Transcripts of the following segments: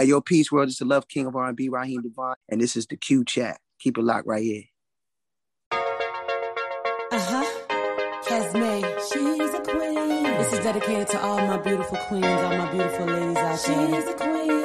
At your peace world, it's the Love King of R&B, Raheem DeVaughn, and this is the Q Chat. Keep it locked right here. Uh-huh. Casmay, she's a queen. This is dedicated to all my beautiful queens, all my beautiful ladies out there. She's a queen.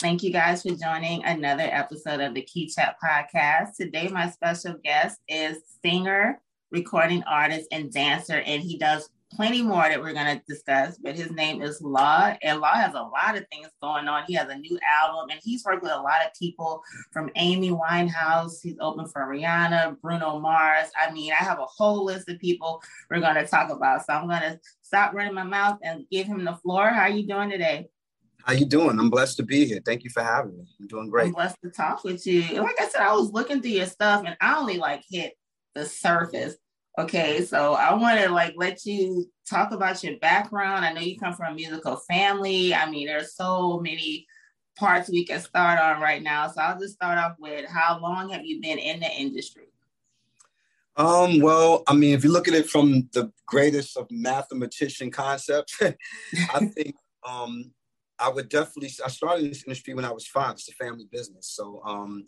Thank you guys for joining another episode of the Q Chat podcast. Today, my special guest is singer, recording artist, and dancer, and he does plenty more that we're going to discuss. But his name is Law, and Law has a lot of things going on. He has a new album, and he's worked with a lot of people from Amy Winehouse. He's open for Rihanna, Bruno Mars. I mean, I have a whole list of people we're going to talk about. So I'm going to stop running my mouth and give him the floor. How are you doing today? How you doing? I'm blessed to be here. Thank you for having me. I'm doing great. I'm blessed to talk with you. And like I said, I was looking through your stuff and I only like hit the surface. Okay, so I want to like let you talk about your background. I know you come from a musical family. I mean, there's so many parts we can start on right now. So I'll just start off with how long have you been in the industry? Um, well, I mean, if you look at it from the greatest of mathematician concepts, I think um I would definitely I started in this industry when I was five. It's a family business. So um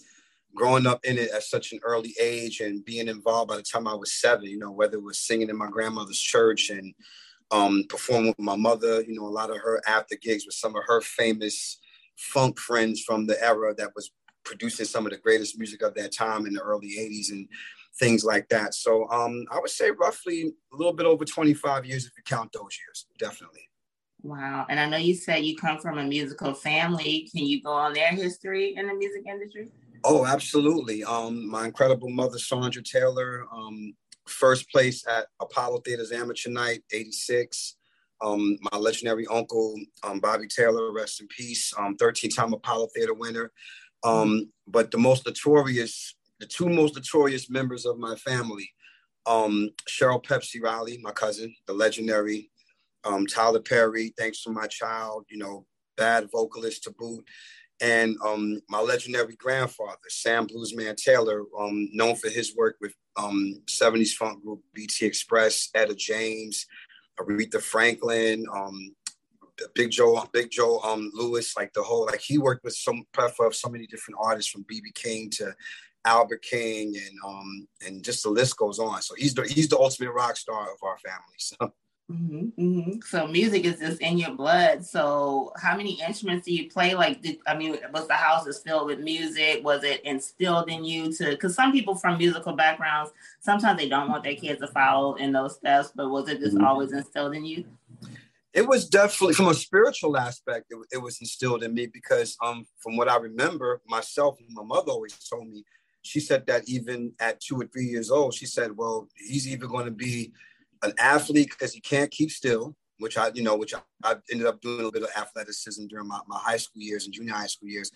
growing up in it at such an early age and being involved by the time I was seven, you know, whether it was singing in my grandmother's church and um performing with my mother, you know, a lot of her after gigs with some of her famous funk friends from the era that was producing some of the greatest music of that time in the early 80s and things like that. So um, I would say roughly a little bit over 25 years if you count those years, definitely. Wow. And I know you said you come from a musical family. Can you go on their history in the music industry? Oh, absolutely. Um, my incredible mother, Sandra Taylor, um, first place at Apollo Theater's Amateur Night, 86. Um, my legendary uncle, um, Bobby Taylor, rest in peace, um, 13-time Apollo Theater winner. Um, but the most notorious, the two most notorious members of my family, um, Cheryl Pepsi Riley, my cousin, the legendary, um, Tyler Perry, thanks to my child, you know, bad vocalist to boot, and um, my legendary grandfather, Sam Bluesman Taylor, um, known for his work with um, 70s funk group BT Express, Etta James, Aretha Franklin, um, Big Joe, Big Joe um, Lewis, like the whole, like he worked with some of so many different artists from BB King to Albert King and um and just the list goes on. So he's the he's the ultimate rock star of our family. So Mhm, mhm. So music is just in your blood. So how many instruments do you play? Like, did, I mean, was the house is filled with music? Was it instilled in you to? Because some people from musical backgrounds, sometimes they don't want their kids to follow in those steps. But was it just Mhm. always instilled in you? it was definitely from a spiritual aspect, it, it was instilled in me because um from what I remember, myself and my mother always told me, she said that even at two or three years old, she said, Well, he's even going to be an athlete because he can't keep still, which I, you know, which I, I ended up doing a little bit of athleticism during my, my high school years and junior high school years,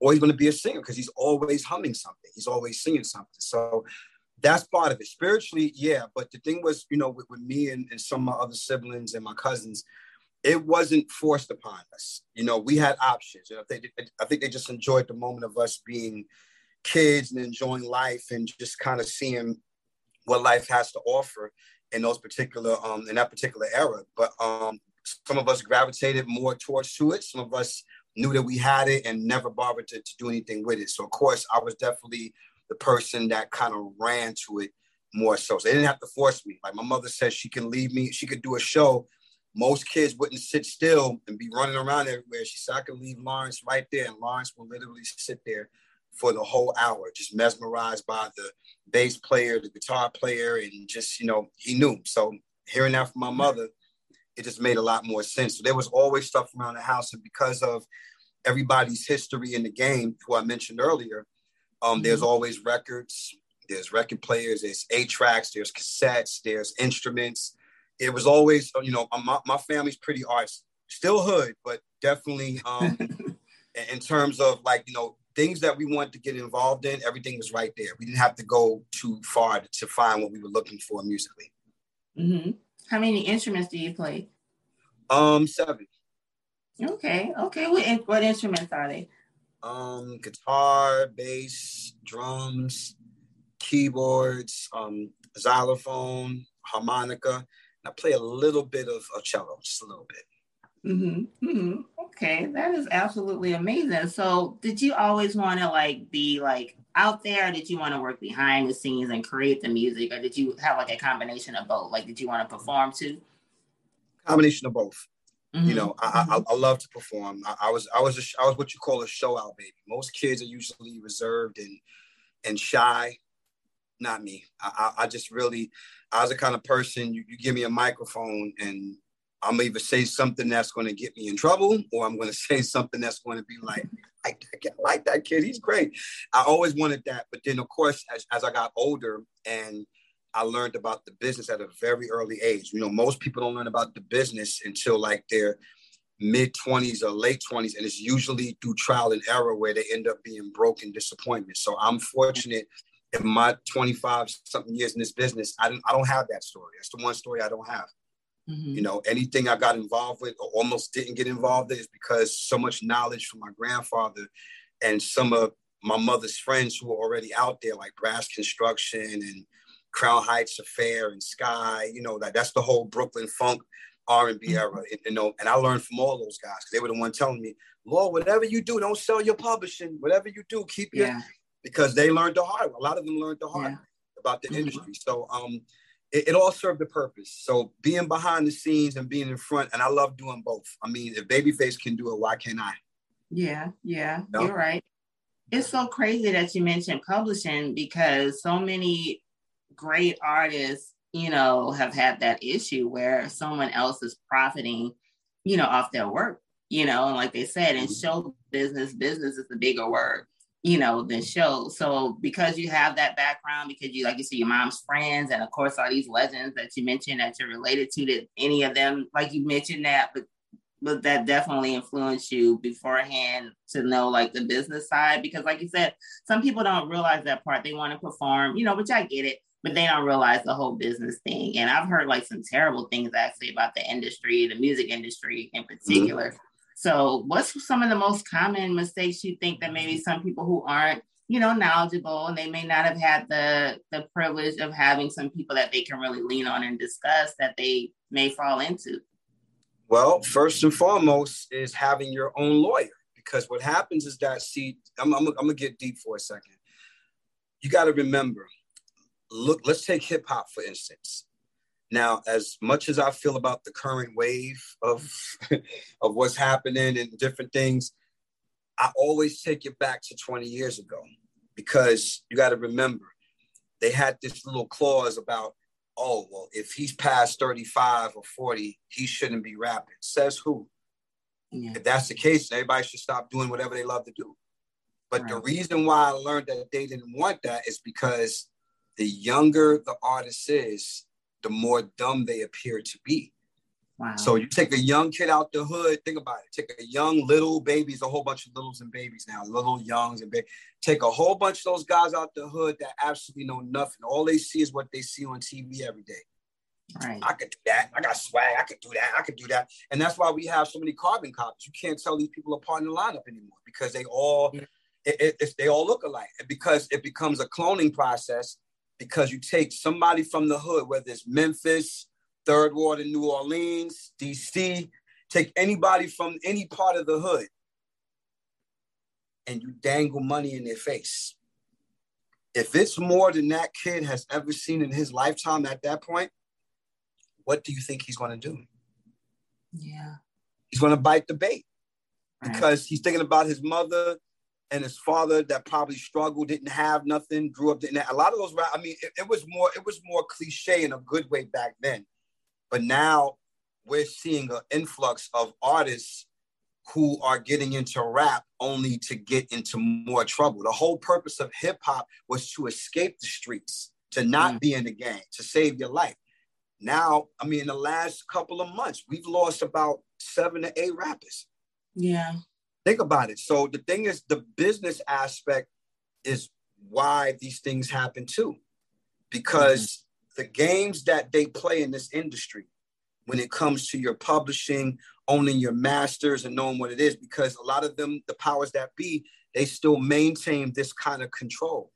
or he's going to be a singer because he's always humming something. He's always singing something. So that's part of it. Spiritually, yeah. But the thing was, you know, with, with me and, and some of my other siblings and my cousins, it wasn't forced upon us. You know, we had options. You know, they, I think they just enjoyed the moment of us being kids and enjoying life and just kind of seeing what life has to offer in those particular um in that particular era. But um some of us gravitated more towards to it. Some of us knew that we had it and never bothered to, to do anything with it. So of course I was definitely the person that kind of ran to it more so. So they didn't have to force me. Like my mother said she can leave me, she could do a show. Most kids wouldn't sit still and be running around everywhere. She said I could leave Lawrence right there, and Lawrence will literally sit there for the whole hour, just mesmerized by the bass player, the guitar player, and just, you know, he knew. So hearing that from my mother, it just made a lot more sense. So there was always stuff around the house. And because of everybody's history in the game, who I mentioned earlier, um, there's always records, there's record players, there's eight tracks, there's cassettes, there's instruments. It was always, you know, my, my family's pretty arts, still hood, but definitely um, in terms of like, you know, things that we wanted to get involved in, everything was right there. We didn't have to go too far to, to find what we were looking for musically. Mm-hmm. How many instruments do you play? Um, seven. Okay, okay. What, what instruments are they? Um, guitar, bass, drums, keyboards, um, xylophone, harmonica. And I play a little bit of, a cello, just a little bit. Mm-hmm. Mm-hmm. Okay, that is absolutely amazing. So, did you always want to like be like out there? did you want to work behind the scenes and create the music, or did you have like a combination of both? Like, did you want to perform too? Combination of both. Mm-hmm. You know, I, I, I love to perform. I, I was I was a, I was what you call a show out baby. Most kids are usually reserved and and shy. Not me. I, I, just really I was the kind of person you, you give me a microphone and I'm either say something that's going to get me in trouble or I'm going to say something that's going to be like, I, I like that kid. He's great. I always wanted that. But then, of course, as, as I got older and I learned about the business at a very early age. You know, most people don't learn about the business until like their mid 20s or late 20s, and it's usually through trial and error where they end up being broken disappointment. So I'm fortunate in my 25 something years in this business, I don't I don't have that story. That's the one story I don't have. Mm-hmm. You know, anything I got involved with or almost didn't get involved in is because so much knowledge from my grandfather and some of my mother's friends who were already out there, like Brass Construction and Crown Heights Affair and Skyy, you know, that that's the whole Brooklyn funk R&B mm-hmm. era, you know, and I learned from all those guys because they were the one telling me, Lord, whatever you do, don't sell your publishing. Whatever you do, keep your, yeah. because they learned the hard. Way. A lot of them learned the hard yeah. about the mm-hmm. industry. So um, it, it, all served a purpose. So being behind the scenes and being in front, and I love doing both. I mean, if Babyface can do it, why can't I? Yeah, yeah, you are right. It's so crazy that you mentioned publishing because so many great artists, you know, have had that issue where someone else is profiting, you know, off their work, you know, and like they said, in mm-hmm. show business, business is the bigger word, you know, than show. So because you have that background, because you, like you see your mom's friends, and of course, all these legends that you mentioned that you're related to, that any of them, like you mentioned that, but but that definitely influenced you beforehand to know like the business side because like you said some people don't realize that part they want to perform you know which i get it but they don't realize the whole business thing. And I've heard like some terrible things actually about the industry, the music industry in particular. Mm-hmm. So, what's some of the most common mistakes you think that maybe some people who aren't, you know, knowledgeable and they may not have had the the privilege of having some people that they can really lean on and discuss that they may fall into? Well, first and foremost is having your own lawyer because what happens is that see, I'm, I'm, I'm gonna get deep for a second. You got to remember look, let's take hip hop for instance. Now, as much as I feel about the current wave of of what's happening and different things, I always take it back to 20 years ago because you got to remember they had this little clause about, oh, well, if he's past 35 or 40, he shouldn't be rapping. Says who? Yeah. If that's the case, everybody should stop doing whatever they love to do. But right. the reason why I learned that they didn't want that is because the younger the artist is, the more dumb they appear to be. Wow. So you take a young kid out the hood, think about it. Take a young little babies, a whole bunch of littles and babies now, little youngs and babies. Take a whole bunch of those guys out the hood that absolutely know nothing. All they see is what they see on TV every day. Right. I could do that. I got swag. I could do that. I could do that. And that's why we have so many carbon copies. You can't tell these people apart in the lineup anymore because they all yeah. it, it, they all look alike. Because it becomes a cloning process because you take somebody from the hood, whether it's Memphis, Third Ward in New Orleans, DC, take anybody from any part of the hood, and you dangle money in their face. If it's more than that kid has ever seen in his lifetime at that point, what do you think he's going to do? Yeah. He's going to bite the bait right. because he's thinking about his mother, and his father that probably struggled, didn't have nothing, grew up didn't have, a lot of those. I mean, it, it was more it was more cliche in a good way back then, but now we're seeing an influx of artists who are getting into rap only to get into more trouble. The whole purpose of hip hop was to escape the streets, to not mm. be in the gang, to save your life. Now, I mean, in the last couple of months, we've lost about seven to eight rappers. Yeah. Think about it. So the thing is, the business aspect is why these things happen too, because mm-hmm. the games that they play in this industry, when it comes to your publishing, owning your masters, and knowing what it is, because a lot of them, the powers that be, they still maintain this kind of control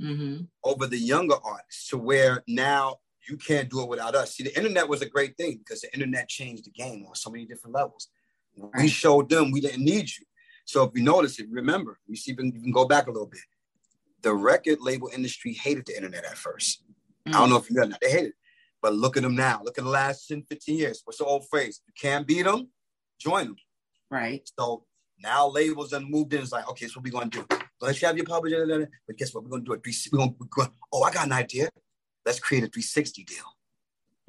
mm-hmm. over the younger artists to where now you can't do it without us. See, the internet was a great thing because the internet changed the game on so many different levels. We showed them we didn't need you. So if you notice, if you remember, you see, you can go back a little bit. The record label industry hated the internet at first. Mm. I don't know if you got that. They hated it. But look at them now. Look at the last 10, 15 years. What's the old phrase? You can't beat them, join them. Right. So now labels have moved in. It's like, okay, so what we going to do? Let's have your publisher. But guess what? We're going to do it. We're going to, oh, I got an idea let's create a 360 deal.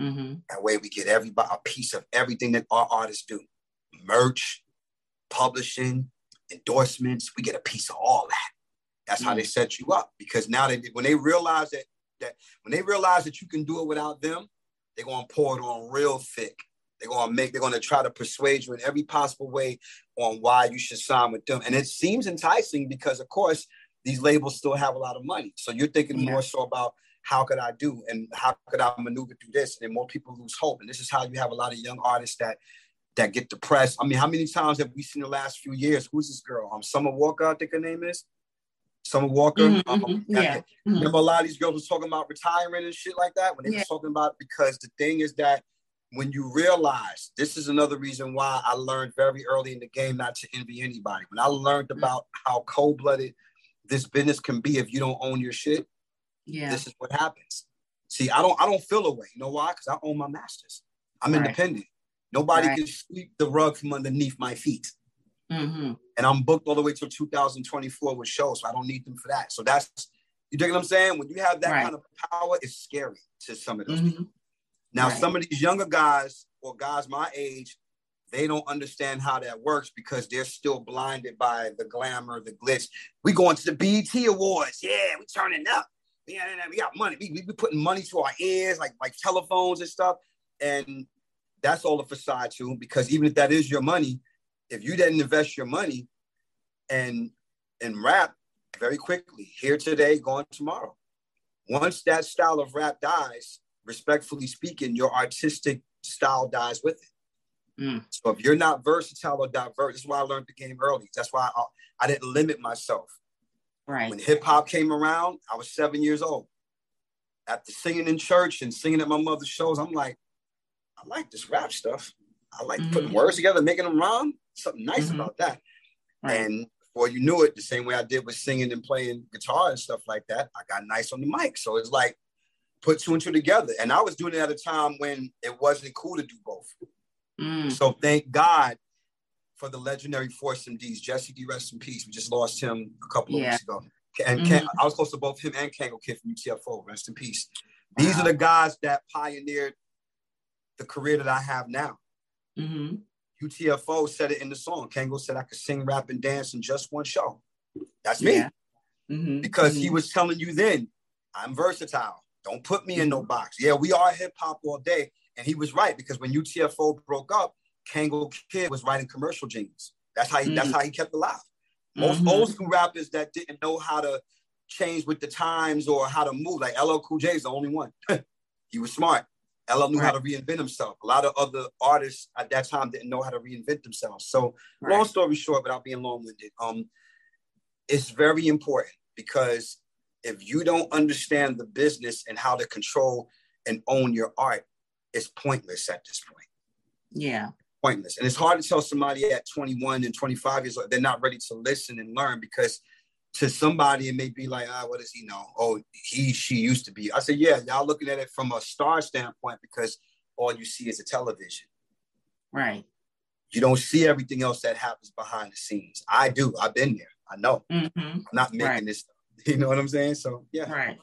Mm-hmm. That way we get everybody a piece of everything that our artists do. Merch, publishing, endorsements, we get a piece of all that. That's how they mm. set you up. Because now they when they realize that that when they realize that you can do it without them, they're gonna pour it on real thick. They're gonna make, they're gonna try to persuade you in every possible way on why you should sign with them. And it seems enticing because of course these labels still have a lot of money. So you're thinking yeah. more so about how could I do and how could I maneuver through this? And more people lose hope. And this is how you have a lot of young artists that that get depressed. I mean, how many times have we seen the last few years? Who's this girl? Um, Summer Walker, I think her name is. Summer Walker. Mm-hmm, um, mm-hmm. yeah. Mm-hmm. Remember a lot of these girls were talking about retiring and shit like that when they yeah. were talking about because the thing is that when you realize this is another reason why I learned very early in the game not to envy anybody. When I learned mm-hmm. about how cold-blooded this business can be if you don't own your shit, yeah. This is what happens. See, I don't I don't feel away. You know why? Because I own my masters. I'm right. independent. Nobody right. can sweep the rug from underneath my feet. Mm-hmm. And I'm booked all the way till 2024 with shows, so I don't need them for that. So that's you dig what I'm saying? When you have that right. kind of power, it's scary to some of those mm-hmm. people. Now, some of these younger guys or guys my age, they don't understand how that works because they're still blinded by the glamour, the glitz. We going to the BET Awards. Yeah, we turning up yeah, we got money. We, we be putting money to our ears, like like telephones and stuff. And that's all a facade too, because even if that is your money, if you didn't invest your money and and rap very quickly, here today, gone tomorrow. Once that style of rap dies, respectfully speaking, your artistic style dies with it. Mm. So if you're not versatile or diverse, that's why I learned the game early. That's why I, I didn't limit myself. Right. When hip hop came around, I was seven years old. After singing in church and singing at my mother's shows, I'm like, I like this rap stuff. I like mm-hmm. putting words together, making them rhyme. Something nice mm-hmm. about that. Right. And before you knew it, the same way I did with singing and playing guitar and stuff like that, I got nice on the mic. So it's like put two and two together. And I was doing it at a time when it wasn't cool to do both. Mm. So thank God for the legendary Force MDs. Jesse D, rest in peace. We just lost him a couple of yeah. weeks ago. And mm-hmm. I was close to both him and Kangol Kid from UTFO. Rest in peace. These wow. are the guys that pioneered the career that I have now. Mm-hmm. UTFO said it in the song. Kangol said I could sing, rap, and dance in just one show. That's me. Yeah. Mm-hmm. Because he mm-hmm. was telling you then, I'm versatile. Don't put me in no box. Yeah, we are hip hop all day. And he was right because when UTFO broke up, Kangol Kid was writing commercial jingles. That's how he, mm-hmm. that's how he kept alive. Most mm-hmm. old school rappers that didn't know how to change with the times or how to move, like LL Cool J is the only one. he was smart. LL knew right. how to reinvent himself. A lot of other artists at that time didn't know how to reinvent themselves. So, right. long story short, without being long-winded, um, it's very important because if you don't understand the business and how to control and own your art, it's pointless at this point. Yeah pointless. And it's hard to tell somebody at 21 and 25 years old they're not ready to listen and learn because to somebody it may be like, ah, what does he know? Oh, he, she used to be. I said, yeah, y'all looking at it from a star standpoint because all you see is a television. Right. You don't see everything else that happens behind the scenes. I do. I've been there. I know. Mm-hmm. I'm not making right. this. You know what I'm saying? So yeah. Right.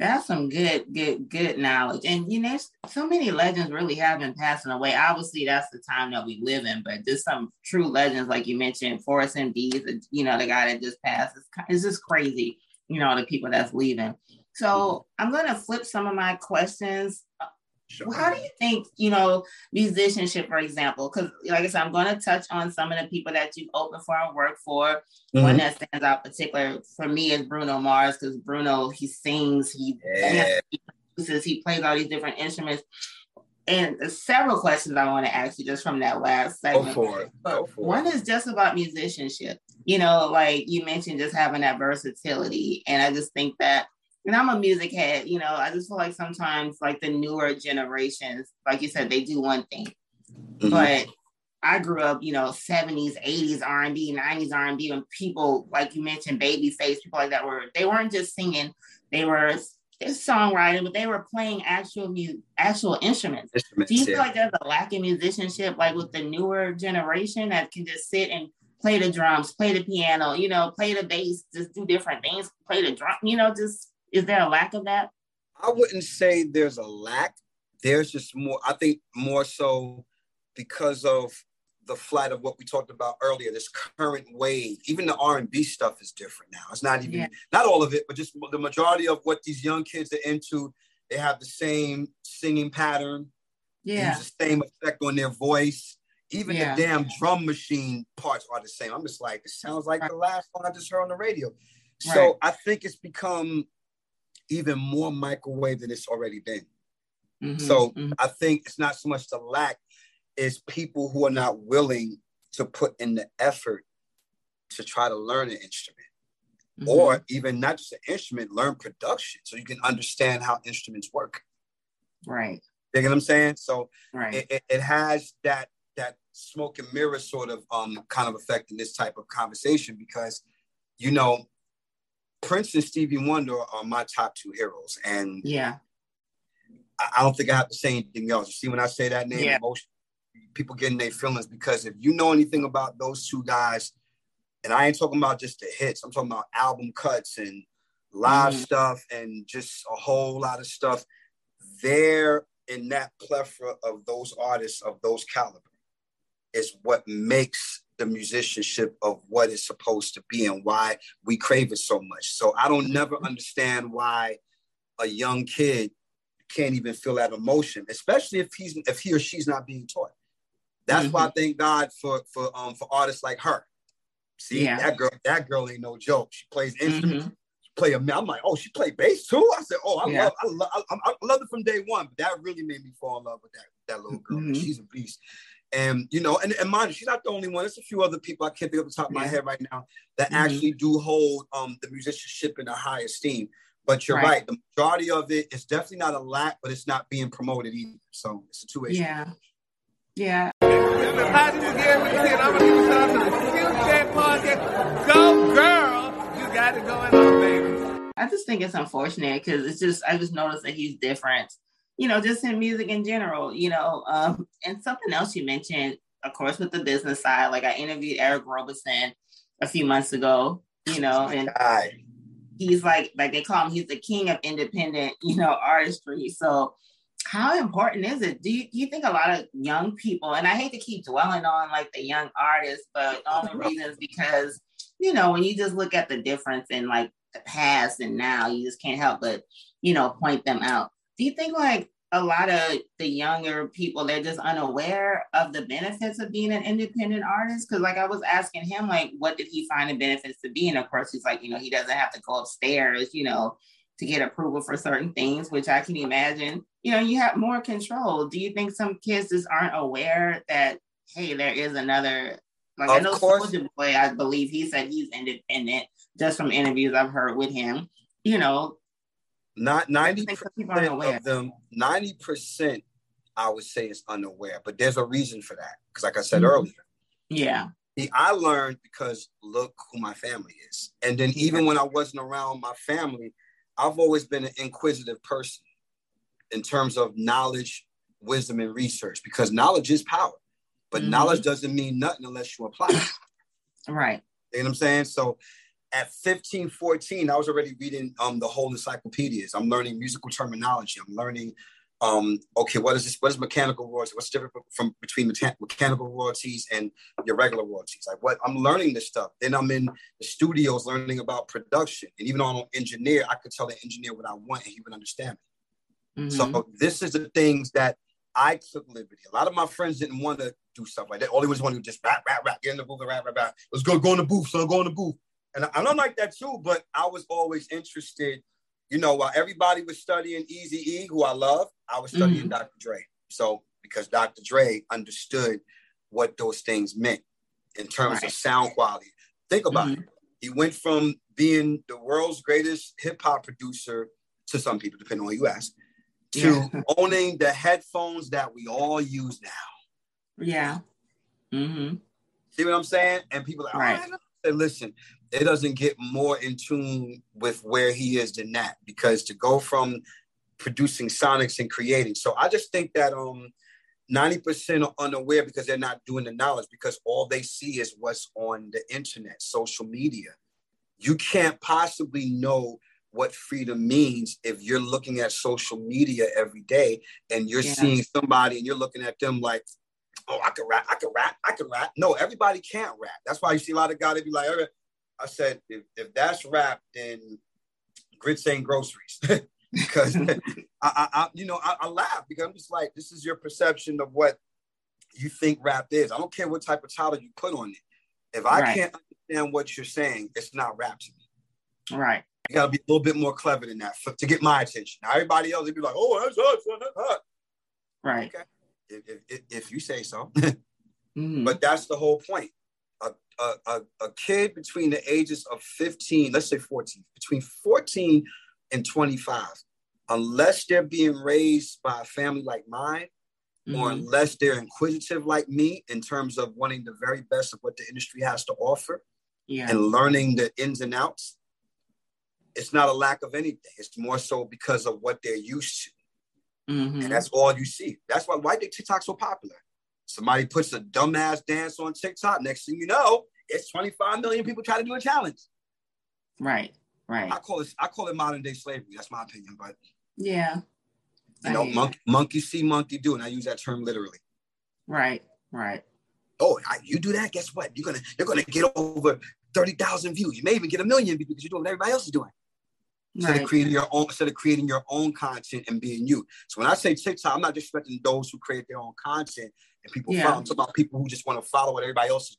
That's some good, good, good knowledge. And you know, so many legends really have been passing away. Obviously, that's the time that we live in, but just some true legends, like you mentioned, Force MD, uh, you know, the guy that just passed. It's, it's just crazy, you know, the people that's leaving. So mm-hmm. I'm going to flip some of my questions uh, Sure. How do you think, you know, musicianship, for example? Because, like I said, I'm going to touch on some of the people that you've opened for and worked for. Mm-hmm. One that stands out particular for me is Bruno Mars, because Bruno, he sings, he, yeah. he produces, he plays all these different instruments. And several questions I want to ask you just from that last segment. Go for it. Go for one it. is just about musicianship. You know, like you mentioned, just having that versatility. And I just think that and I'm a music head, you know, I just feel like sometimes like the newer generations, like you said, they do one thing. Mm-hmm. But I grew up, you know, 70s, 80s R&B, 90s R&B, and people like you mentioned, Babyface, people like that were they weren't just singing, they were songwriting, but they were playing actual mu- actual instruments. instruments do you feel like there's a lack of musicianship, like with the newer generation that can just sit and play the drums, play the piano, you know, play the bass, just do different things, play the drum, you know, just is there a lack of that? I wouldn't say there's a lack. There's just more, I think more so because of the flight of what we talked about earlier, this current wave. Even the R&B stuff is different now. It's not even, yeah. not all of it, but just the majority of what these young kids are into, they have the same singing pattern. Yeah. the same effect on their voice. Even yeah. the damn drum machine parts are the same. I'm just like, it sounds like the last one I just heard on the radio. Right. So I think it's become even more microwave than it's already been. Mm-hmm, so mm-hmm. I think it's not so much the lack, it's people who are not willing to put in the effort to try to learn an instrument. Mm-hmm. Or even not just an instrument, learn production so you can understand how instruments work. Right. You know what I'm saying? So right. it, it, it has that that smoke and mirror sort of um kind of effect in this type of conversation because you know Prince and Stevie Wonder are my top two heroes. And yeah, I, don't think I have to say anything else. You see, when I say that name, yeah. emotion, people getting their feelings because if you know anything about those two guys, and I ain't talking about just the hits, I'm talking about album cuts and live mm stuff and just a whole lot of stuff. They're in that plethora of those artists of those caliber is what makes the musicianship of what it's supposed to be and why we crave it so much. So I don't never understand why a young kid can't even feel that emotion, especially if he's if he or she's not being taught. That's mm-hmm. why I mm-hmm. thank God for for um for artists like her. See yeah. that girl, that girl ain't no joke. She plays instruments. Mm-hmm. She play a I'm like, oh, she played bass too. I said, oh, I yeah. love, I love, I, I, love it from day one. But that really made me fall in love with that that little girl. Mm-hmm. She's a beast. And you know, and, and mind you, she's not the only one. There's a few other people I can't think of the top of my head right now that mm-hmm. actually do hold um, the musicianship in a high esteem. But you're right. right. The majority of it is definitely not a lack, but it's not being promoted either. So it's a two way. Yeah. Yeah. Go girl, you got it going on, baby. I just think it's unfortunate because it's just I just noticed that he's different you know, just in music in general, you know. Um, and something else you mentioned, of course, with the business side, like I interviewed Eric Roberson a few months ago, you know, and he's like, like they call him, he's the king of independent, you know, artistry. So how important is it? Do you, do you think a lot of young people, and I hate to keep dwelling on like the young artists, but all the only reason is because, you know, when you just look at the difference in like the past and now, you just can't help but, you know, point them out do you think like a lot of the younger people they're just unaware of the benefits of being an independent artist? Because like i was asking him like what did he find the benefits to being and of course he's like you know he doesn't have to go upstairs you know to get approval for certain things which i can imagine. You know you have more control. Do you think some kids just aren't aware that hey there is another like of i know Soulja Boy i believe he said he's independent just from interviews i've heard with him. You know not 90 percent of them, 90% I would say is unaware, but there's a reason for that. Because like I said mm-hmm. earlier. Yeah. See, I learned because look who my family is. And then even when I wasn't around my family, I've always been an inquisitive person in terms of knowledge, wisdom, and research, because knowledge is power. But mm-hmm. knowledge doesn't mean nothing unless you apply it. Right. You know what I'm saying? So at 15, 14, I was already reading um, the whole encyclopedias. I'm learning musical terminology. I'm learning, um, okay, what is this? What is mechanical royalties? What's the difference from between mechanical royalties and your regular royalties? Like what I'm learning this stuff. Then I'm in the studios learning about production. And even on an engineer, I could tell the engineer what I want and he would understand me. Mm-hmm. So this is the things that I took liberty. A lot of my friends didn't want to do stuff like that. All they was want to just rap, rap, rap, get in the booth and rap, rap, rap. Let's go, go in the booth, son, go in the booth and I, don't like that too, but I was always interested, you know, while everybody was studying Easy E, who I love, I was studying mm-hmm. Dr. Dre. So because Dr. Dre understood what those things meant in terms right. of sound quality. Think about mm-hmm. it. He went from being the world's greatest hip hop producer to some people, depending on who you ask, to yeah. owning the headphones that we all use now. Yeah. Mm-hmm. See what I'm saying? And people are like, right. oh, listen, it doesn't get more in tune with where he is than that because to go from producing sonics and creating so i just think that um 90% are unaware because they're not doing the knowledge because all they see is what's on the internet social media. You can't possibly know what freedom means if you're looking at social media every day and you're yeah. seeing somebody and you're looking at them like oh i can rap i can rap i can rap. No everybody can't rap. That's why you see a lot of guys that be like I said, if, if that's rap, then grits ain't groceries. because I, I, I, you know, I, I, laugh because I'm just like, this is your perception of what you think rap is. I don't care what type of title you put on it. If I right. can't understand what you're saying, it's not rap to me. Right. You gotta be a little bit more clever than that for, to get my attention. Now everybody else would be like, "Oh, that's hot, son, that's hot." Right. Okay. If, if, if you say so. mm-hmm. But that's the whole point a, a, a kid between the ages of 15, let's say 14, between 14 and 25, unless they're being raised by a family like mine, mm-hmm. or unless they're inquisitive like me in terms of wanting the very best of what the industry has to offer yeah. and learning the ins and outs, it's not a lack of anything. It's more so because of what they're used to. Mm-hmm. And that's all you see. That's why why did TikTok so popular? Somebody puts a dumbass dance on TikTok. Next thing you know, it's 25 million people try to do a challenge. Right, right. I call it I call it modern day slavery. That's my opinion, but yeah. You know, monkey, monkey see, monkey do, and I use that term literally. Right, right. Oh, I, you do that? Guess what? You're gonna you're gonna get over thirty thousand views. You may even get a million because you're doing what everybody else is doing. Instead right. of creating your own, instead of creating your own content and being you. So when I say TikTok, I'm not disrespecting those who create their own content and people yeah. follow. I'm talking about people who just want to follow what everybody else is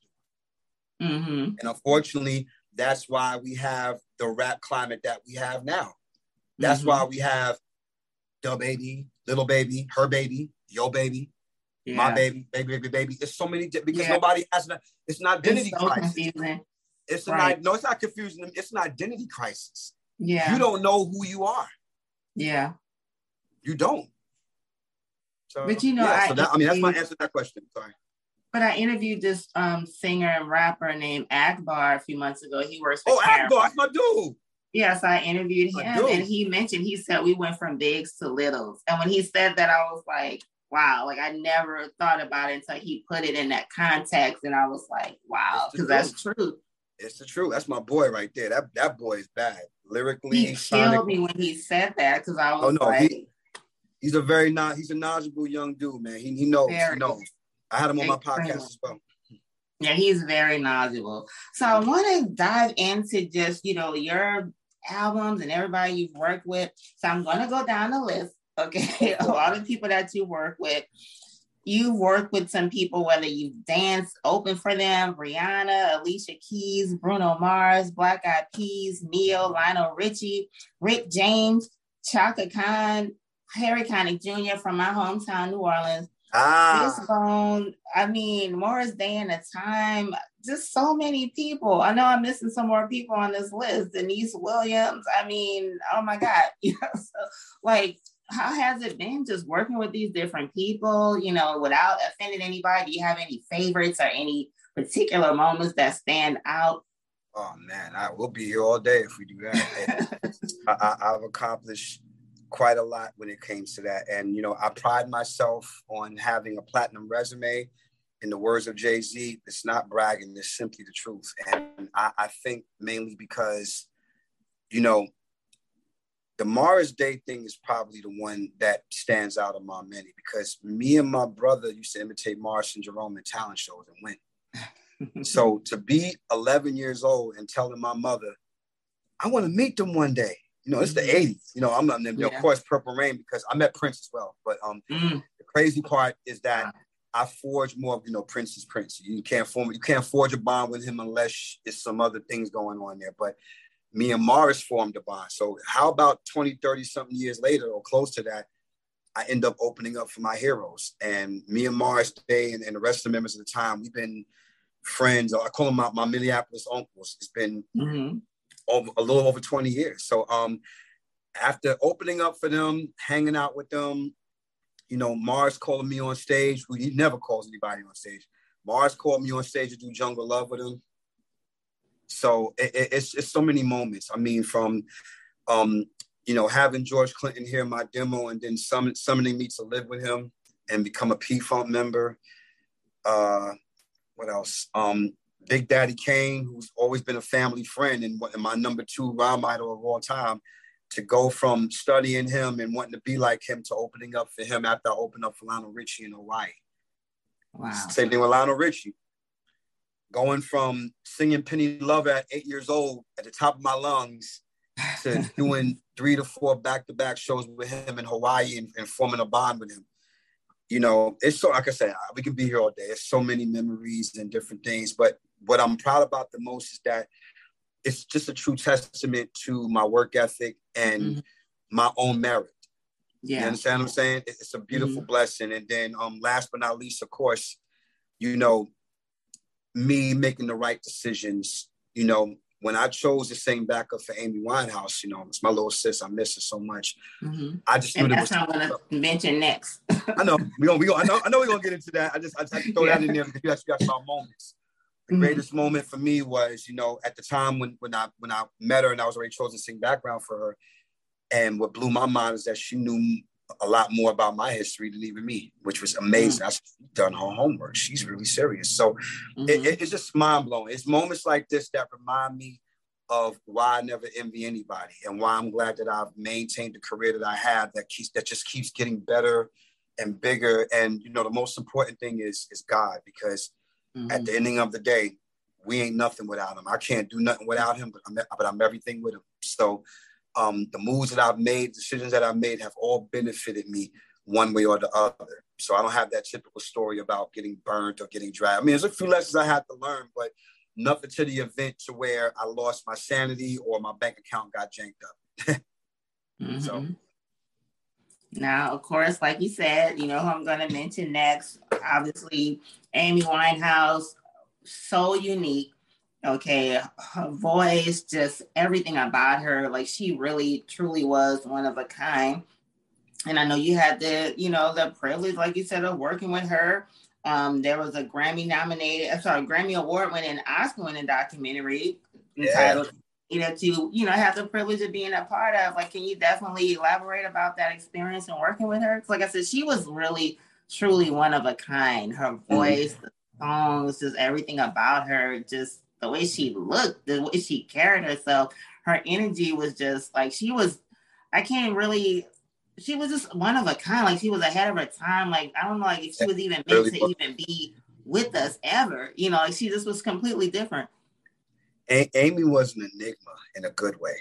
doing. Mm-hmm. And unfortunately, that's why we have the rap climate that we have now. That's mm-hmm. why we have the baby, little baby, her baby, your baby, yeah. my baby, baby, baby, baby. There's so many because yeah. nobody has an, it's an identity it's so crisis. Confusing. It's right. an no, it's not confusing. It's an identity crisis. Yeah. You don't know who you are. Yeah. You don't. So, but you know, yeah, I, so that, I mean, that's my answer to that question. Sorry. But I interviewed this um, singer and rapper named Akbar a few months ago. He works for Oh, Akbar, that's my dude. Yes, I interviewed him and he mentioned he said we went from bigs to littles. And when he said that, I was like, wow, like I never thought about it until he put it in that context. And I was like, wow, because that's true. It's the truth. That's my boy right there. That that boy is bad. Lyrically, he killed me when he said that because I was oh, no, like, he, he's a very not he's a knowledgeable young dude, man. He, he knows, he knows. I had him on my podcast as well. Yeah, he's very knowledgeable. So I want to dive into just, you know, your albums and everybody you've worked with. So I'm going to go down the list. Okay. a lot of people that you work with. You've worked with some people, whether you've danced open for them, Rihanna, Alicia Keys, Bruno Mars, Black Eyed Peas, Ne-Yo, Lionel Richie, Rick James, Chaka Khan, Harry Connick Jr. from my hometown, New Orleans, Ah. Fishbone. I mean, Morris Day and the Time. Just so many people. I know I'm missing some more people on this list. Deniece Williams. I mean, oh my God. You know, so like, how has it been just working with these different people? You know, without offending anybody. Do you have any favorites or any particular moments that stand out? Oh man, I will be here all day if we do that. I, I've accomplished quite a lot when it came to that. And, you know, I pride myself on having a platinum resume in the words of Jay Z, it's not bragging, it's simply the truth. And I, I think mainly because, you know, the Morris Day thing is probably the one that stands out among many because me and my brother used to imitate Morris and Jerome in talent shows and win. so to be 11 years old and telling my mother, I want to meet them one day. You know, it's the 80s. Mm-hmm. You know, I'm not, yeah. of course, Purple Rain because I met Prince as well. But um, mm. the crazy part is that I forge more of, you know, Prince is Prince. You can't form, you can't forge a bond with him unless there's some other things going on there. But me and Morris formed a bond. So how about 20, 30 something years later or close to that, I end up opening up for my heroes. And me and Morris today and, and the rest of the members of the time, we've been friends. I call them my, my Minneapolis uncles. It's been mm-hmm. Over, a little over 20 years. So um, after opening up for them, hanging out with them, you know, Morris calling me on stage. He never calls anybody on stage. Morris called me on stage to do Jungle Love with him. So it, it, it's it's so many moments. I mean, from um, you know having George Clinton hear my demo and then summon, summoning me to live with him and become a P Funk member. Uh, what else? Um, Big Daddy Kane, who's always been a family friend and, and my number two role model of all time to go from studying him and wanting to be like him to opening up for him after I opened up for Lionel Richie in Hawaii. Wow. Same thing with Lionel Richie. Going from singing Penny Love at eight years old at the top of my lungs to doing three to four back-to-back shows with him in Hawaii and, and forming a bond with him. You know, it's so like I said, we can be here all day. It's so many memories and different things. But what I'm proud about the most is that it's just a true testament to my work ethic and mm-hmm. my own merit. Yeah. You understand what I'm saying? It's a beautiful mm-hmm. blessing. And then um last but not least, of course, you know, me making the right decisions, you know, when I chose to sing backup for Amy Winehouse, you know, it's my little sis. I miss her so much. Mm-hmm. I just knew and that's what I'm gonna mention next. I know we gonna we gonna I know I know we're gonna get into that. I just I just throw yeah. that in there because you guys got some moments the mm-hmm. greatest moment for me was, you know, at the time when when I when I met her and I was already chosen to sing background for her. And what blew my mind is that she knew a lot more about my history than even me, which was amazing. Mm-hmm. I've done her homework. She's really serious. So mm-hmm. it, it's just mind blowing. It's moments like this that remind me of why I never envy anybody and why I'm glad that I've maintained the career that I have that keeps that just keeps getting better and bigger. And you know, the most important thing is is God because Mm-hmm. At the ending of the day, we ain't nothing without him. I can't do nothing without him, but I'm, but I'm everything with him. So um, the moves that I've made, decisions that I've made have all benefited me one way or the other. So I don't have that typical story about getting burnt or getting dragged. I mean, there's a few lessons I had to learn, but nothing to the event to where I lost my sanity or my bank account got janked up. mm-hmm. So now, of course, like you said, you know who I'm going to mention next. Obviously, Amy Winehouse, so unique. Okay, her voice, just everything about her, like she really, truly was one of a kind. And I know you had the, you know, the privilege, like you said, of working with her. Um, there was a Grammy nominated, I'm sorry, Grammy Award winning, Oscar winning documentary yeah. entitled you know, to, you know, have the privilege of being a part of. Like, can you definitely elaborate about that experience and working with her? Like I said, she was really, truly one of a kind. Her mm-hmm. voice, mm-hmm. the songs, just everything about her, just the way she looked, the way she carried herself, her energy was just like she was. I can't really. She was just one of a kind. Like she was ahead of her time. Like I don't know, like if she was even meant to even be with us ever. You know, like she just was completely different. A- Amy was an enigma in a good way.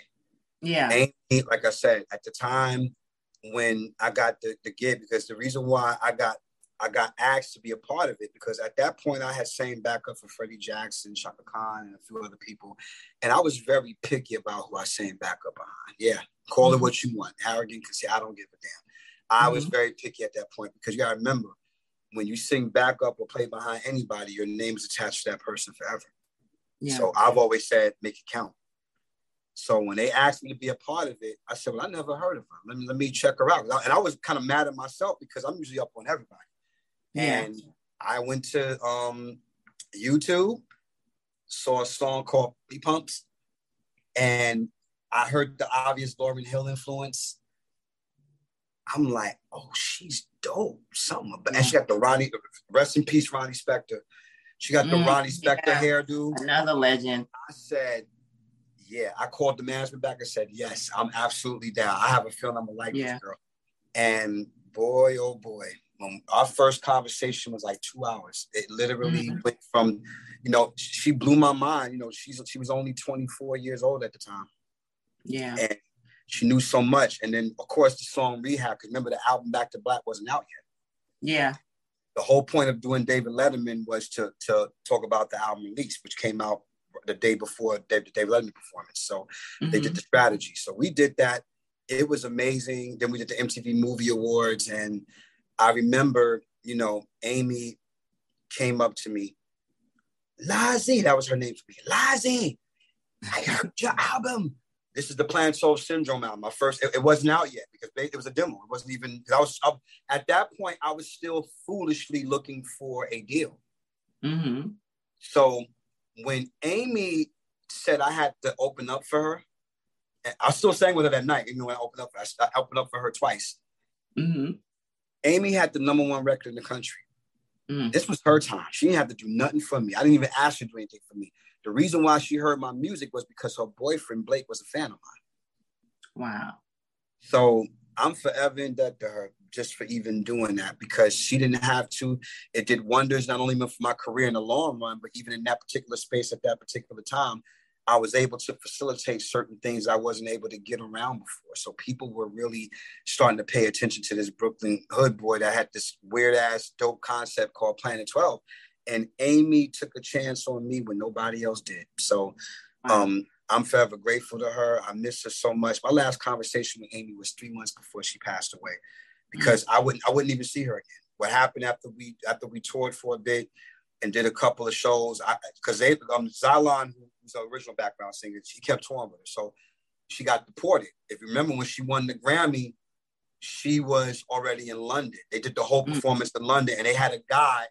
Yeah. Amy, like I said, at the time when I got the, the gig, because the reason why I got I got asked to be a part of it because at that point I had sang backup for Freddie Jackson, Chaka Khan, and a few other people. And I was very picky about who I sang backup behind. Yeah, call mm-hmm. it what you want. Arrogant because I don't give a damn. I mm-hmm. was very picky at that point because you gotta remember when you sing backup or play behind anybody, your name is attached to that person forever. Yeah. So I've always said, make it count. So when they asked me to be a part of it, I said, well, I never heard of her. Let me, let me check her out. And I was kind of mad at myself because I'm usually up on everybody. Yeah. And I went to um, YouTube, saw a song called "Be Pumps, and I heard the obvious Lauryn Hill influence. I'm like, oh, she's dope. something. About, And she got the Ronnie, rest in peace, Ronnie Spector. She got the Mm, Ronnie Spector yeah. hairdo. Another legend. I said, yeah, I called the management back and said, yes, I'm absolutely down. I have a feeling I'm gonna like Yeah. this girl. And boy, oh boy, when our first conversation was like two hours. It literally Mm-hmm. went from, you know, she blew my mind. You know, she's she was only 24 years old at the time. Yeah. And she knew so much. And then of course the song Rehab, because remember the album Back to Black wasn't out yet. Yeah. The whole point of doing David Letterman was to to talk about the album release, which came out the day before David, David Letterman performance. So they Mhm. did the strategy. So we did that. It was amazing. Then we did the MTV Movie Awards, and I remember, you know, Amy came up to me, Lazi, that was her name for me, Lazi, I heard your album. This is the Planet Soul Syndrome album. My first, it, it wasn't out yet because it was a demo. It wasn't even. I was I, at that point. I was still foolishly looking for a deal. Mhm. So when Amy said I had to open up for her, I still sang with her that night, even when I opened up, I, I opened up for her twice. Mhm. Amy had the number one record in the country. Mm. This was her time. She didn't have to do nothing for me. I didn't even ask her to do anything for me. The reason why she heard my music was because her boyfriend Blake was a fan of mine. Wow. So I'm forever in debt to her just for even doing that because she didn't have to. It did wonders not only for my career in the long run, but even in that particular space at that particular time, I was able to facilitate certain things I wasn't able to get around before. So people were really starting to pay attention to this Brooklyn hood boy that had this weird ass dope concept called Planet 12. And Amy took a chance on me when nobody else did. So um, I'm forever grateful to her. I miss her so much. My last conversation with Amy was three months before she passed away, because I wouldn't I wouldn't even see her again. What happened after we after we toured for a bit and did a couple of shows? Because they um, Zalon, who's the original background singer, she kept touring with her, so she got deported. If you remember when she won the Grammy, she was already in London. They did the whole Mm. performance in London, and they had a guy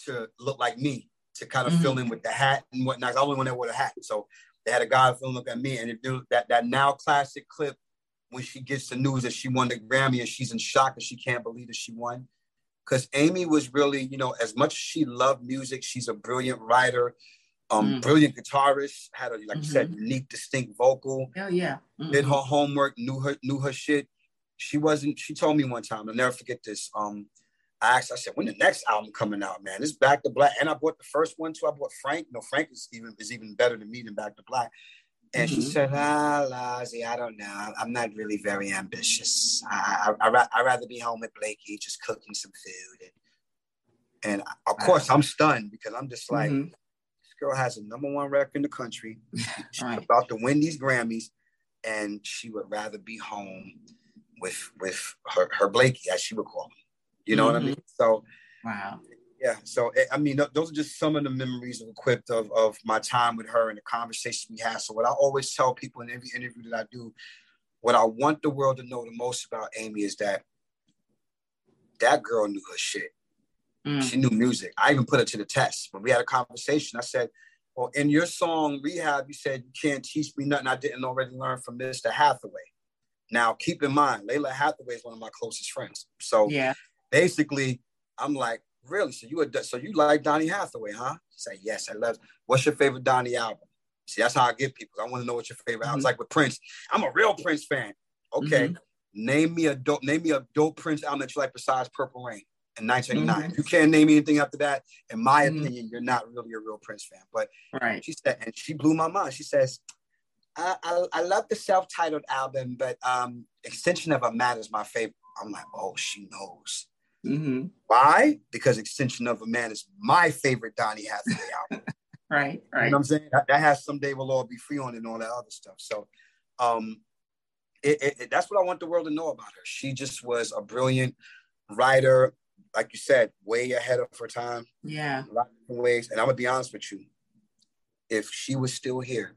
to look like me to kind of Mhm. fill in with the hat and whatnot. I was the only one that wore a hat, so they had a guy fill in look at me, and it that that now classic clip when she gets the news that she won the Grammy and she's in shock and she can't believe that she won. Because Amy was really, you know, as much as she loved music, she's a brilliant writer, um, Mm. brilliant guitarist, had a like you said, unique, distinct vocal Hell yeah. Mhm. did her homework, knew her knew her shit. She wasn't. She told me one time. I'll never forget this. Um, I asked. I said, "When the next album coming out, man? It's Back to Black." And I bought the first one too. I bought Frank. No, Frank is even is even better than me than Back to Black. And she Mhm. said, "Ah, Lazi, I don't know. I'm not really very ambitious. I, I, I, I'd rather be home with Blakey, just cooking some food." And, and of course, I'm stunned because I'm just like, Mhm. this girl has a number one record in the country. She's Right. about to win these Grammys, and she would rather be home with with her, her Blakey, as she would call him. You know what I mean? So Wow. Yeah. So eh, I mean, those are just some of the memories of equipped of of my time with her and the conversations we had. So what I always tell people in every interview that I do, what I want the world to know the most about Amy is that that girl knew her shit. Mm. She knew music. I even put her to the test. When we had a conversation, I said, Well, in your song Rehab, you said you can't teach me nothing I didn't already learn from Mr. Hathaway. Now, keep in mind, Lalah Hathaway is one of my closest friends. So Yeah. basically, I'm like, really? So you a, so you like Donny Hathaway, huh? Say, yes, I love. What's your favorite Donny album? See, that's how I get people. I want to know what your favorite album. It's like with Prince. I'm a real Prince fan. Okay, name me a dope. Name me a dope Prince album that you like besides Purple Rain in 1989. Mhm. You can't name me anything after that. In my Mhm. opinion, you're not really a real Prince fan. But Right. she said, and she blew my mind. She says, I, I, I love the self-titled album, but um, Extension of a Man is my favorite. I'm like, oh, she knows. Hmm Why? Because Extension of a Man is my favorite Donny Hathaway album. Right. You Right. know what I'm saying? That, that has Someday We'll All Be Free on it and all that other stuff. So um, it, it, it- that's what I want the world to know about her. She just was a brilliant writer, like you said, way ahead of her time, Yeah. a lot of ways. And I'm gonna be honest with you, if she was still here,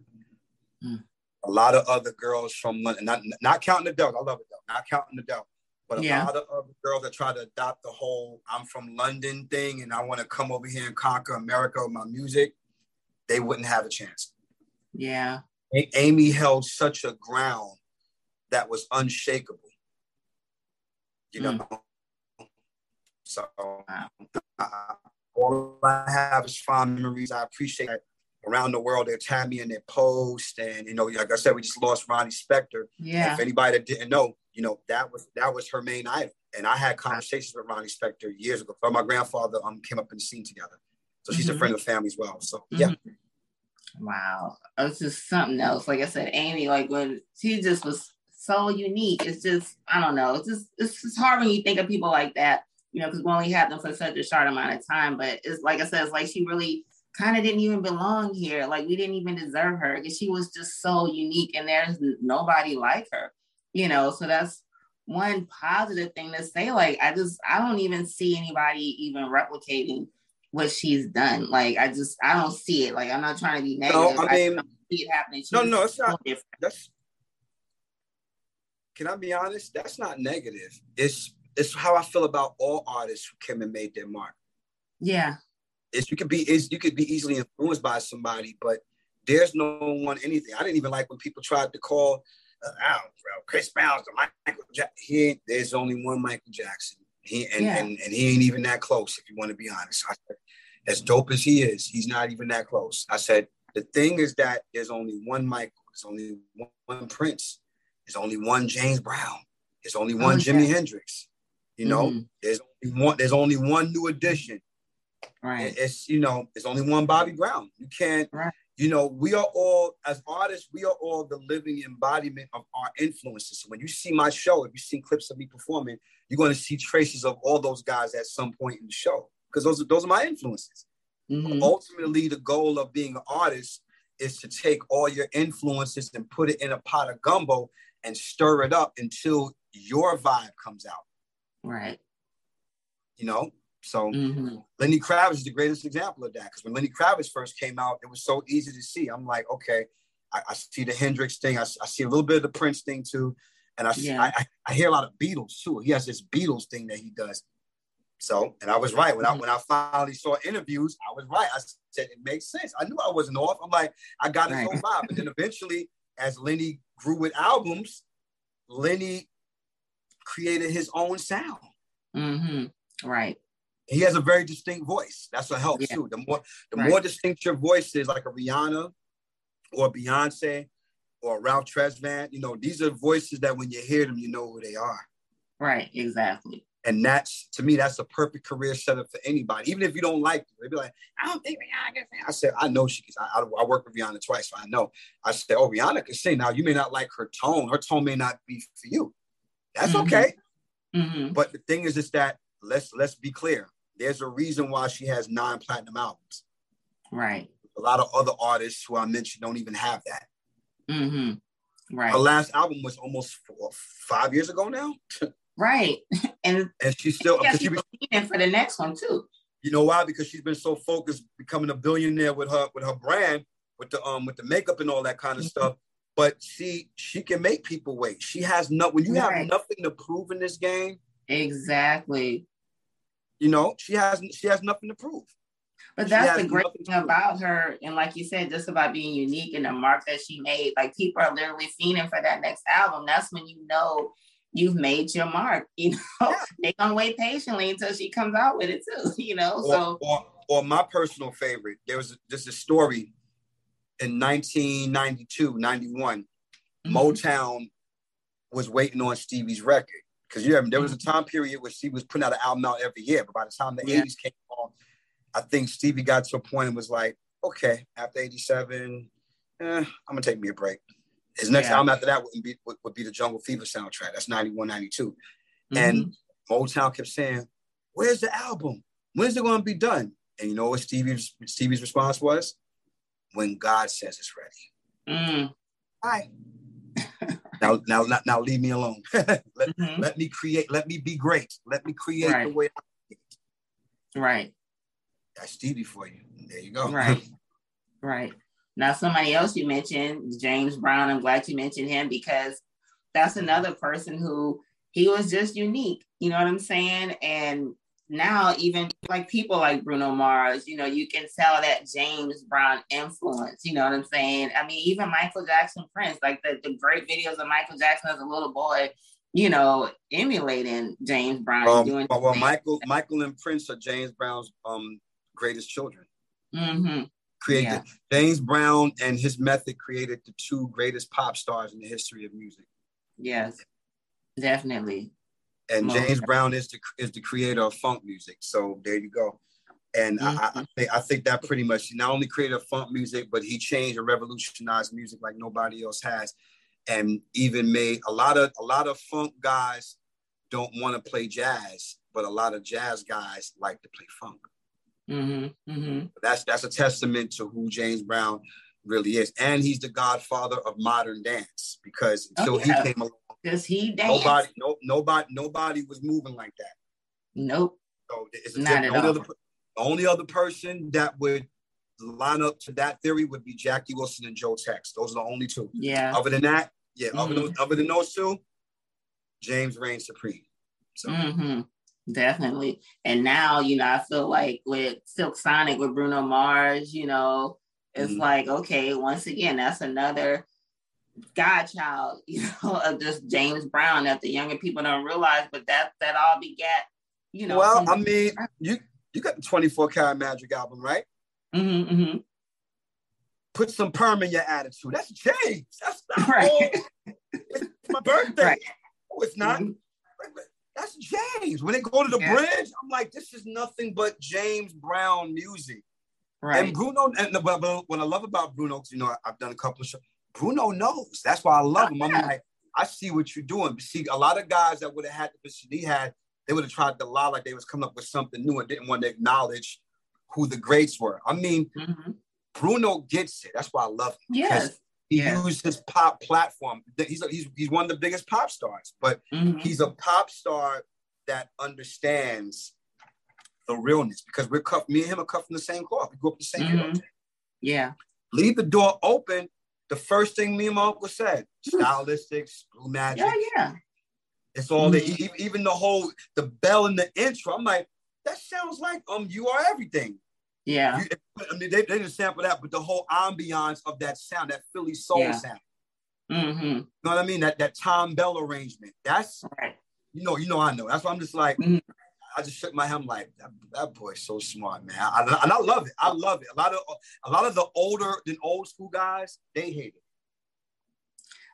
Mm. a lot of other girls from London, not, not counting Adele, I love Adele, not counting the Adele, but a Yeah. lot of other girls that try to adopt the whole I'm from London thing and I want to come over here and conquer America with my music, they wouldn't have a chance. Yeah. A- Amy held such a ground that was unshakable. You know, Mm. So uh, all I have is fond memories. I appreciate that around the world they're tagging me in their post, and you know, like I said, we just lost Ronnie Spector. Yeah. If anybody that didn't know, you know, that was that was her main idol, and I had conversations with Ronnie Spector years ago. My grandfather um came up in the scene together, so she's Mhm. a friend of the family as well. So yeah, Wow. It's just something else. Like I said, Amy, like when she just was so unique. It's just, I don't know. It's just, it's just hard when you think of people like that, you know, because we only had them for such a short amount of time. But it's like I said, it's like she really kind of didn't even belong here. Like we didn't even deserve her because she was just so unique and there's nobody like her, you know. So that's one positive thing to say. Like I just, I don't even see anybody even replicating what she's done. Like I just I don't see it. Like I'm not trying to be negative. No. I mean- don't see it happening. She's No, no, it's not. different. that's. Can I be honest? That's not negative. It's it's how I feel about all artists who came and made their mark. Yeah. It's you could be is you could be easily influenced by somebody, but there's no one anything. I didn't even like when people tried to call uh, out bro, Chris Brown's the Michael Jackson. He ain't, there's only one Michael Jackson. He and, Yeah. and and he ain't even that close. If you want to be honest, I said, as dope as he is, he's not even that close. I said the thing is that there's only one Michael. There's only one, one Prince. There's only one James Brown. There's only one Oh, Jimi yeah. Hendrix. You know, Mhm. there's only one. There's only one New Edition. Right. It's you know, it's only one Bobby Brown. You can't. Right. You know, we are all as artists. We are all the living embodiment of our influences. So when you see my show, if you've seen clips of me performing, you're going to see traces of all those guys at some point in the show because those are those are my influences. Mhm. Ultimately, the goal of being an artist is to take all your influences and put it in a pot of gumbo and stir it up until your vibe comes out. Right. You know, so Mhm. Lenny Kravitz is the greatest example of that because when Lenny Kravitz first came out, it was so easy to see. I'm like, okay, I, I see the Hendrix thing, I, I see a little bit of the Prince thing too, and I, see, Yeah. I, I I hear a lot of Beatles too. He has this Beatles thing that he does. So, and I was right when I Mhm. when I finally saw interviews, I was right. I said it makes sense. I knew I wasn't off. I'm like, I got his Right. whole vibe. But then eventually, as Lenny grew with albums, Lenny created his own sound Mhm. Right. He has a very distinct voice. That's what helps Yeah. too. The more the Right. more distinct your voice is, like a Rihanna or Beyonce or Ralph Tresvant, you know, these are voices that when you hear them, you know who they are. Right. Exactly. And that's to me, that's a perfect career setup for anybody. Even if you don't like them, they'd be like, I don't think Rihanna can sing. I said, I know she can. I, I, I work with Rihanna twice, so I know. I said, Oh, Rihanna can sing. Now you may not like her tone. Her tone may not be for you. That's Mhm. okay. hmm But the thing is, is that let's let's be clear. There's a reason why she has nine platinum albums. Right. A lot of other artists who I mentioned don't even have that. hmm Right. Her last album was almost four, five years ago now, Right. And and she's still. yeah, she's she, for the next one too. you know why? Because she's been so focused becoming a billionaire with her with her brand, with the um with the makeup and all that kind of Mhm. stuff. But she she can make people wait. She has no when you have nothing to prove in this game. Exactly. You know she has she has nothing to prove. But that's the great thing about her, and like you said, just about being unique and the mark that she made. Like people are literally fiending for that next album. That's when you know you've made your mark. You know, Yeah. they gonna wait patiently until she comes out with it too. You know, or, so or, or my personal favorite, there was just a story in 1992, 91. Mhm. Motown was waiting on Stevie's record. Because you know, there was a time period where she was putting out an album out every year, but by the time the Yeah. 80s came on, I think Stevie got to a point and was like, okay, after 87, eh, I'm gonna take me a break. His next Yeah. album after that would be would, would be the Jungle Fever soundtrack. That's 91, 92. Mhm. And Motown kept saying, Where's the album? When's it going to be done? And you know what Stevie's Stevie's response was? When God says it's ready. Mm, All right. Now, now, now, now leave me alone. let, mhm. let me create, let me be great. Let me create the Right. way I right, that's Stevie for you. There you go. right, right. Now, somebody else you mentioned, James Brown. I'm glad you mentioned him because that's another person who he was just unique. You know what I'm saying? And now, even like people like Bruno Mars, you know, you can tell that James Brown influence. You know what I'm saying? I mean, even Michael Jackson, Prince, like the, the great videos of Michael Jackson as a little boy. you know, emulating James Brown. Um, doing well, Michael, Michael and Prince are James Brown's um greatest children. hmm Created Yeah. James Brown and his method created the two greatest pop stars in the history of music. Yes, definitely. And James Brown is the is the creator of funk music. So there you go. And I, I, I Mm-hmm. think I think that pretty much not only created funk music, but he changed and revolutionized music like nobody else has, and even made a lot of a lot of funk guys don't want to play jazz, but a lot of jazz guys like to play funk. hmm hmm That's that's a testament to who James Brown really is, and he's the godfather of modern dance because Oh, until yeah. he came along, Does he dance? nobody no nobody nobody was moving like that. Nope. So it's a Not the at only all. other, the only other person that would line up to that theory would be Jackie Wilson and Joe Tex. Those are the only two. Yeah. Other than that, yeah, other, Mm-hmm. than, other than those two, James reigns supreme. So hmm Definitely. And now, you know, I feel like with Silk Sonic with Bruno Mars, you know, it's Mhm. like, okay, once again, that's another godchild, you know, of just James Brown that the younger people don't realize, but that that all begat, you know. well, I mean, you you got the 24 karat magic album, right? hmm hmm Put some perm in your attitude. That's James. That's not Right. old. It's my birthday. Right. No, it's not. Mhm. That's James. When they go to the Yeah. bridge, I'm like, this is nothing but James Brown music. Right. And. Bruno, and the- but- but what I love about Bruno, 'cause, you know, I've done a couple of shows. Bruno knows. That's why I love him. I'm yeah. like, I see what you're doing. See, a lot of guys that would have had the position he had, they would have tried to lie like they was coming up with something new and didn't want to acknowledge who the greats were. I mean, hmm Bruno gets it. That's why I love him. Yes. He Yeah. used his pop platform. He's, he's, he's one of the biggest pop stars, but hmm he's a pop star that understands the realness because we're cut, me and him are cut from the same cloth. We grew up the same Mhm. Yeah. Leave the door open. The first thing me and my uncle said, stylistics, blue magic. Yeah. Yeah. It's all the Mhm. e- even the whole the bell in the intro. I'm like, that sounds like um you are everything. Yeah. You, I mean, they, they didn't sample that, but the whole ambiance of that sound, that Philly soul Yeah. sound. hmm You know what I mean? That that Thom Bell arrangement. That's Right. you know, you know, I know. That's why I'm just like, Mhm. I just shook my head. I'm like, that, that boy's so smart, man. I, I- and I love it. I love it. A lot of a lot of the older than old school guys, they hate it.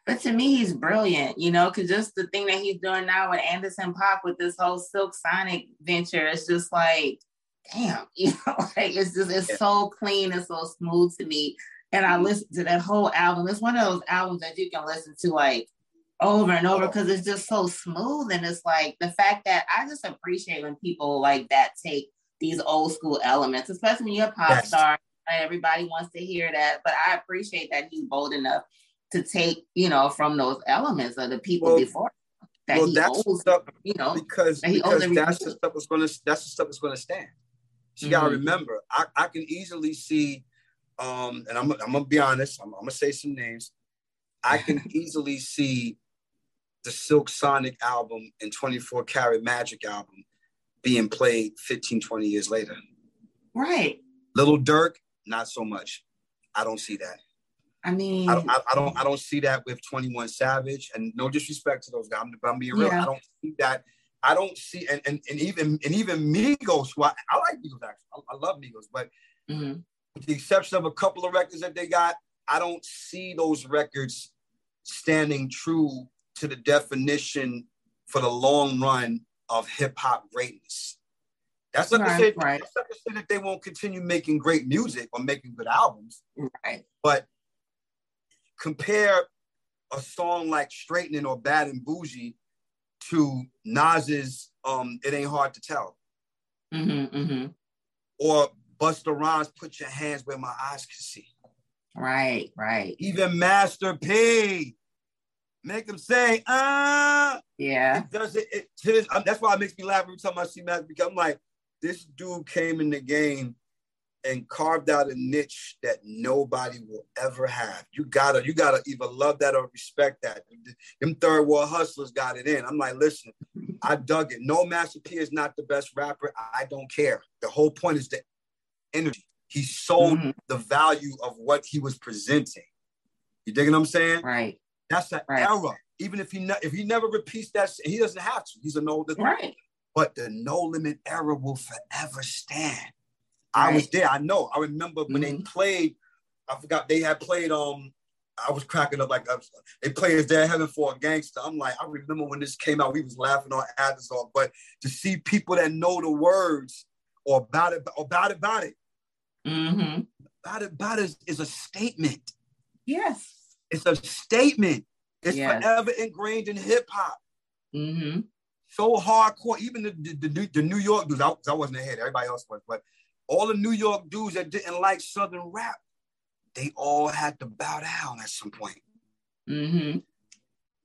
But to me, he's brilliant, you know, because just the thing that he's doing now with Anderson .Paak with this whole Silk Sonic venture, it's just like, damn, you know, like it's just it's Yeah. so clean and so smooth to me. And I mm-hmm. listened to that whole album. It's one of those albums that you can listen to like over and over because it's just so smooth. And it's like the fact that I just appreciate when people like that take these old school elements, especially when you're a pop Yes. star. and Everybody wants to hear that, but I appreciate that he's bold enough to take, you know, from those elements of the people Well- before that well, that's the owes, stuff you know. because owes because that's the stuff that's gonna that's the stuff that's gonna stand. So you gotta Mhm. remember, I, I can easily see, um, and I'm, I'm gonna be honest, I'm, I'm gonna say some names. I can easily see the Silk Sonic album and 24 Karat Magic album being played 15, 20 years later. Right. Lil Durk, not so much. I don't see that. I mean, I don't, I, I don't I don't see that with 21 Savage and no disrespect to those guys. I'm, I'm being real. Yeah. I don't see that. I don't see and and, and even and even Migos, who I, I like Migos actually. I, I love Migos, but mhm. with the exception of a couple of records that they got, I don't see those records standing true to the definition for the long run of hip hop greatness. That's not, to Right, say, right. that's not to say that they won't continue making great music or making good albums right. but compare a song like Straightening or Bad and Boujee to Nas's um, It Ain't Hard to Tell Mm-hmm, mm-hmm. or Busta Rhymes Put Your Hands Where My Eyes Can See. Right. Right. Even Master P. Make them say, ah, Yeah. it does it, it to this, um, that's why it makes me laugh every time I see Master P. I'm like, this dude came in the game and carved out a niche that nobody will ever have. You gotta, you gotta either love that or respect that. Them third world hustlers got it in. I'm like, listen, I dug it. No Master P is not the best rapper. I don't care. The whole point is the energy. He sold Mhm. the value of what he was presenting. You digging what I'm saying? Right. That's an Right. era. even if he ne- if he never repeats that, he doesn't have to. He's a no limit. Right. But the no limit era will forever stand. I was there. I know. I remember when they Mhm. played. I forgot they had played. Um, I was cracking up like uh, they played "Is There Heaven for a Gangster." I'm like, I remember when this came out, we was laughing on off. But to see people that know the words or about it, or about it, about it, Mm-hmm. about it, about it is, is a statement. Yes. It's a statement. It's Yes. forever ingrained in hip hop. Mm-hmm. So hardcore. Even the, the, the, New- the New York dudes, I, I wasn't ahead, everybody else was, but all the New York dudes that didn't like Southern rap, they all had to bow down at some point. Mm-hmm.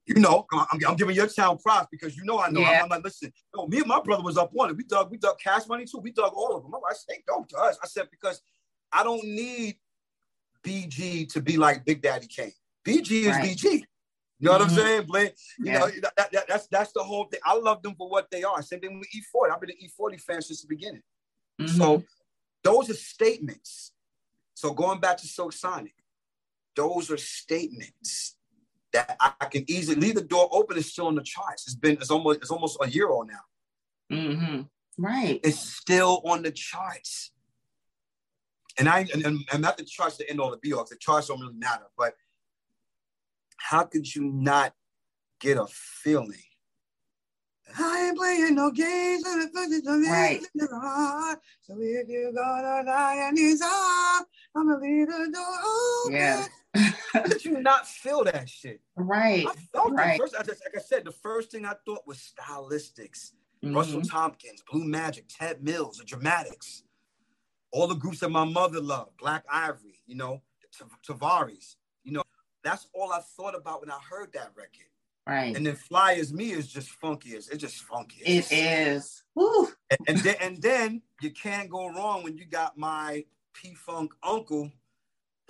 You know, I'm, I'm- giving your town props because you know I know. Yeah. I'm, like, listen, no, me and my brother was up on it. We dug, we dug cash money too. We dug all of them. I'm like, stay dope to us. I said, because I don't need BG to be like Big Daddy Kane. BG is Right. BG. You know what I'm Mhm. saying, Blake? You Yeah. know, that, that- that's that's the whole thing. I love them for what they are. Same thing with E40. I've been an E40 fan since the beginning. Mm-hmm. So those are statements. So going back to Silk Sonic, those are statements that I, can easily leave the door open. It's still on the charts. It's been it's almost it's almost a year old now. Mm-hmm. Right. It's still on the charts. And I and, and, and not the charts to end all the be all. The charts don't really matter. But how could you not get a feeling? I ain't playing no games. Right. So if you're gonna die in these arms, I'm gonna leave the door open. Yeah. How could you not feel that shit? Right. I felt Right. first. I- Like I said, the first thing I thought was stylistics. Mhm. Russell Thompkins, Blue Magic, Ted Mills, the Dramatics, all the groups that my mother loved, Black Ivory, you know, Tav- Tavares, that's all I thought about when I heard that record. Right. And then Fly as Me is just funky as it's just funky. It is. Woo. And, and then and then you can't go wrong when you got my P Funk uncle,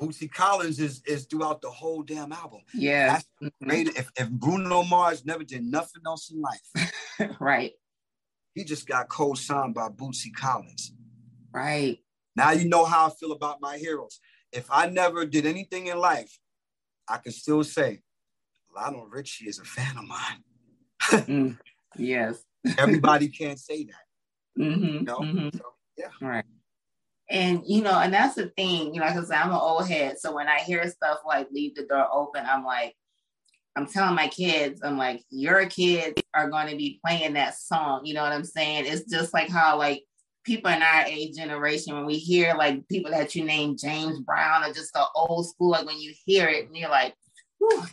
Bootsy Collins is is throughout the whole damn album. Yeah. That's Mhm. great. If, if Bruno Mars never did nothing else in life, Right. he just got co-signed by Bootsy Collins. Right. Now you know how I feel about my heroes. If I never did anything in life, I can still say Lionel Richie is a fan of mine. Mm. Yes. Everybody can't say that, Mm-hmm. you know. Mm-hmm. So, yeah. Right. And you know, and that's the thing, you know, because I'm an old head. So when I hear stuff like leave the door open, I'm like, I'm telling my kids, I'm like, your kids are going to be playing that song. You know what I'm saying? It's just like how like people in our age generation, when we hear like people that you name James Brown or just the old school, like when you hear it and you're like,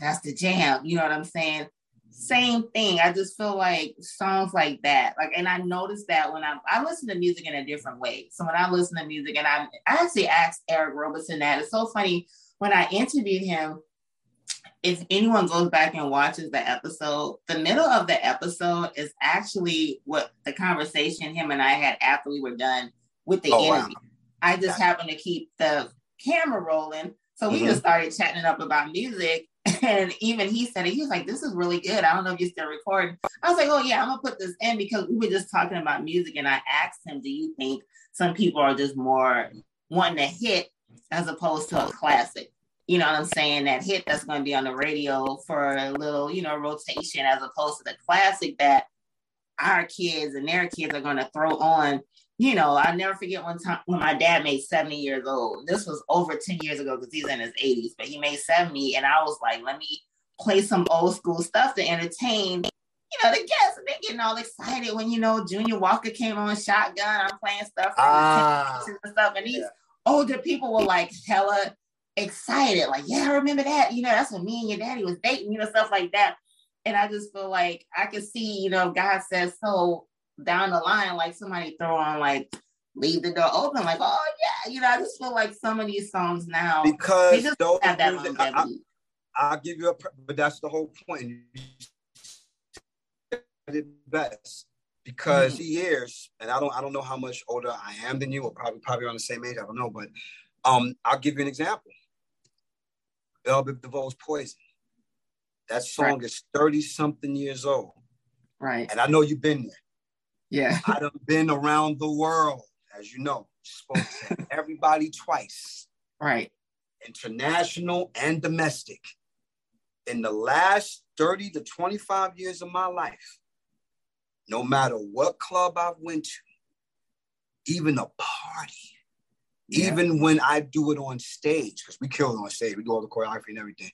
that's the jam. You know what I'm saying? Same thing. I just feel like songs like that, like, and I noticed that when I I listen to music in a different way. So when I listen to music, and I, I actually asked Eric Roberson that. It's so funny when I interviewed him. If anyone goes back and watches the episode, the middle of the episode is actually what the conversation him and I had after we were done with the Oh, wow. interview. I just happened to keep the camera rolling. So we Mhm. just started chatting up about music. And even he said it. He was like, This is really good. I don't know if you're still recording. I was like, Oh, yeah, I'm going to put this in because we were just talking about music. And I asked him, Do you think some people are just more wanting a hit as opposed to a classic? You know what I'm saying? That hit that's going to be on the radio for a little, you know, rotation as opposed to the classic that our kids and their kids are going to throw on you know, I never forget one time when my dad made 70 years old. This was over 10 years ago because he's in his 80s, but he made 70. And I was like, let me play some old school stuff to entertain, you know, the guests. And they're getting all excited when, you know, Junior Walker came on Shotgun. I'm playing stuff 10s ah. and stuff. And these yeah. older people were like hella excited. Like, yeah, I remember that. You know, that's when me and your daddy was dating, you know, stuff like that. And I just feel like I could see, you know, God says so down the line, like somebody throw on like leave the door open, like, oh yeah, you know, I just feel like some of these songs now they because just those have that music, I, will give you a, but that's the whole point. It best because Mhm. he is, and I don't, I don't know how much older I am than you, or probably, probably around the same age. I don't know, but um, I'll give you an example. Biv DeVoe's Poison. That song is thirty something years old, right. and I know you've been there. Yeah. I done been around the world, as you know, spoke to everybody twice, Right. international and domestic. in the last 30 to 25 years of my life, no matter what club I've went to, even a party, yeah. even when I do it on stage, because we kill it on stage, we do all the choreography and everything.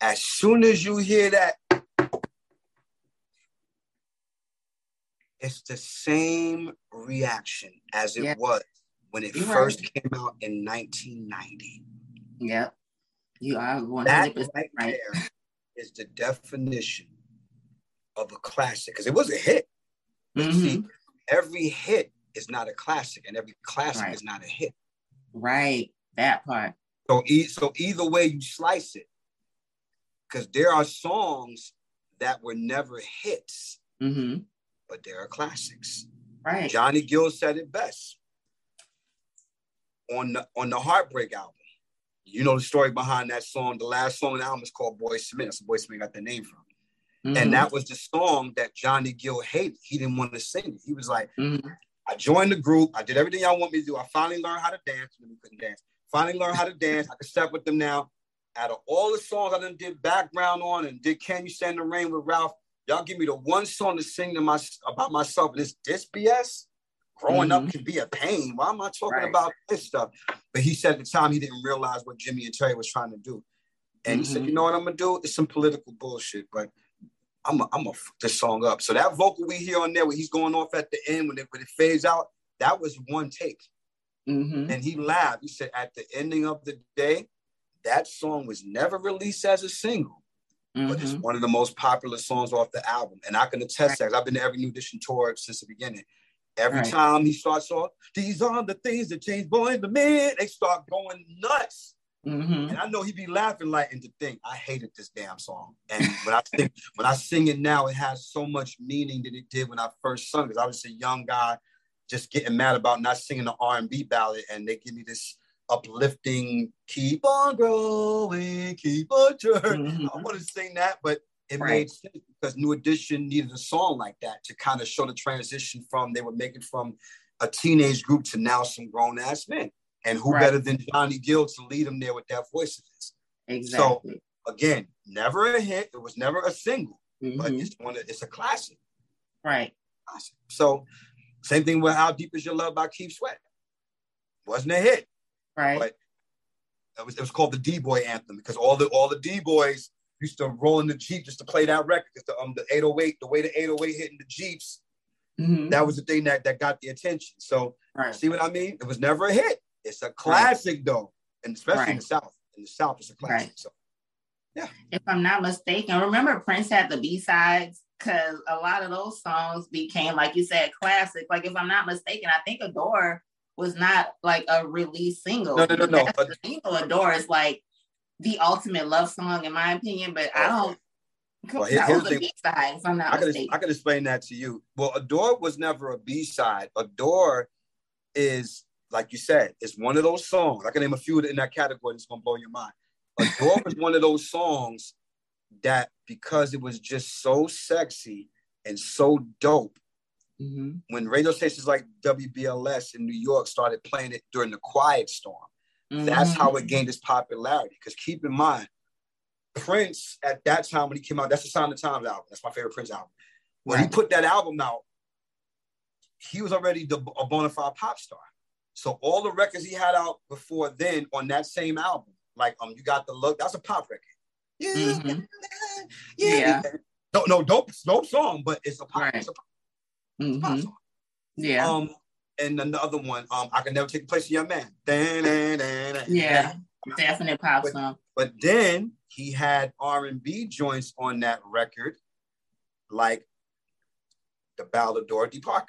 As soon as you hear that, it's the same reaction as it yeah. was when it You're first right. came out in 1990. Yep. You are 100% that right. There is the definition of a classic because it was a hit. Mm-hmm. See, every hit is not a classic, and every classic right. is not a hit. Right, that part. So, e- so either way you slice it, because there are songs that were never hits, mm-hmm. but there are classics. Right. Johnny Gill said it best on the on the Heartbreak album. You know the story behind that song. The last song on the album is called Boy Smith. That's where Boy Smith got the name from. Mm-hmm. And that was the song that Johnny Gill hated. He didn't want to sing it. He was like, mm-hmm. I joined the group. I did everything y'all want me to do. I finally learned how to dance. We couldn't dance. Finally learned how to dance. I could step with them now. Out of all the songs I done did background on and did Can You Stand the Rain with Ralph, y'all give me the one song to sing to my about myself. And it's this BS growing mm-hmm. up can be a pain. Why am I talking right. about this stuff? But he said at the time he didn't realize what Jimmy and Terry was trying to do. And mm-hmm. he said, mm-hmm. you know what I'm gonna do? It's some political bullshit, but I'm a, I'm gonna fuck this song up. So that vocal we hear on there when he's going off at the end when it when it fades out, that was one take. Mm-hmm. And he laughed. He said, at the ending of the day, that song was never released as a single, mm-hmm. but it's mm-hmm. one of the most popular songs off the album. And I can attest right. that I've been to every New Edition tour since the beginning. Every right. time he starts off, these are the things that change boys the men. They start going nuts. Mm-hmm. And I know he'd be laughing like and to think I hated this damn song. And when I think when I sing it now, it has so much meaning that it did when I first sung. Because I was a young guy just getting mad about not singing the R&B ballad, and they give me this uplifting, keep on growing, keep on turning. Mm-hmm. I want to sing that, but it right. made sense because New Edition needed a song like that to kind of show the transition from they were making from a teenage group to now some grown ass men. And who right. better than Johnny Gill to lead them there with that voice of his? Exactly. So again, never a hit. It was never a single, mm-hmm. but it's one. Of, it's a classic. Right. Classic. So same thing with How Deep Is Your Love by Keith Sweat. Wasn't a hit. Right. But it was, it was called the D Boy anthem because all the all the D boys used to roll in the Jeep just to play that record. Because the, um, the 808, the way the 808 hitting the Jeeps, mm-hmm. that was the thing that, that got the attention. So, right. see what I mean? It was never a hit. It's a classic, right. though. And especially right. in the South. In the South, it's a classic. Right. So, yeah. If I'm not mistaken, remember Prince had the B sides? Because a lot of those songs became, like you said, classic. Like, if I'm not mistaken, I think Adore was not like a release single. No, no, no, no. you know, Adore is like the ultimate love song, in my opinion. But I oh, don't. Well, that was a B side, if I'm not I could, I could explain that to you. Well, Adore was never a B side. Adore is, like you said, it's one of those songs. I can name a few in that category. It's gonna blow your mind. Adore was one of those songs that because it was just so sexy and so dope. Mm-hmm. When radio stations like WBLS in New York started playing it during the Quiet Storm, Mm-hmm. That's how it gained its popularity. Because keep in mind, Prince at that time when he came out, that's the Sign of Times album. That's my favorite Prince album. When right. he put that album out, he was already the, a bona fide pop star. So all the records he had out before then on that same album, like um, you got the look, that's a pop record. Yeah, mm-hmm. yeah. yeah. No, no, dope, dope song, but it's a pop, right. it's a pop, mm-hmm. pop song. Yeah. Um, and another one, um, I can never take the place of your man. Yeah, definite pop but, song. But then he had R and B joints on that record, like the Ballad of Dorothy Parker,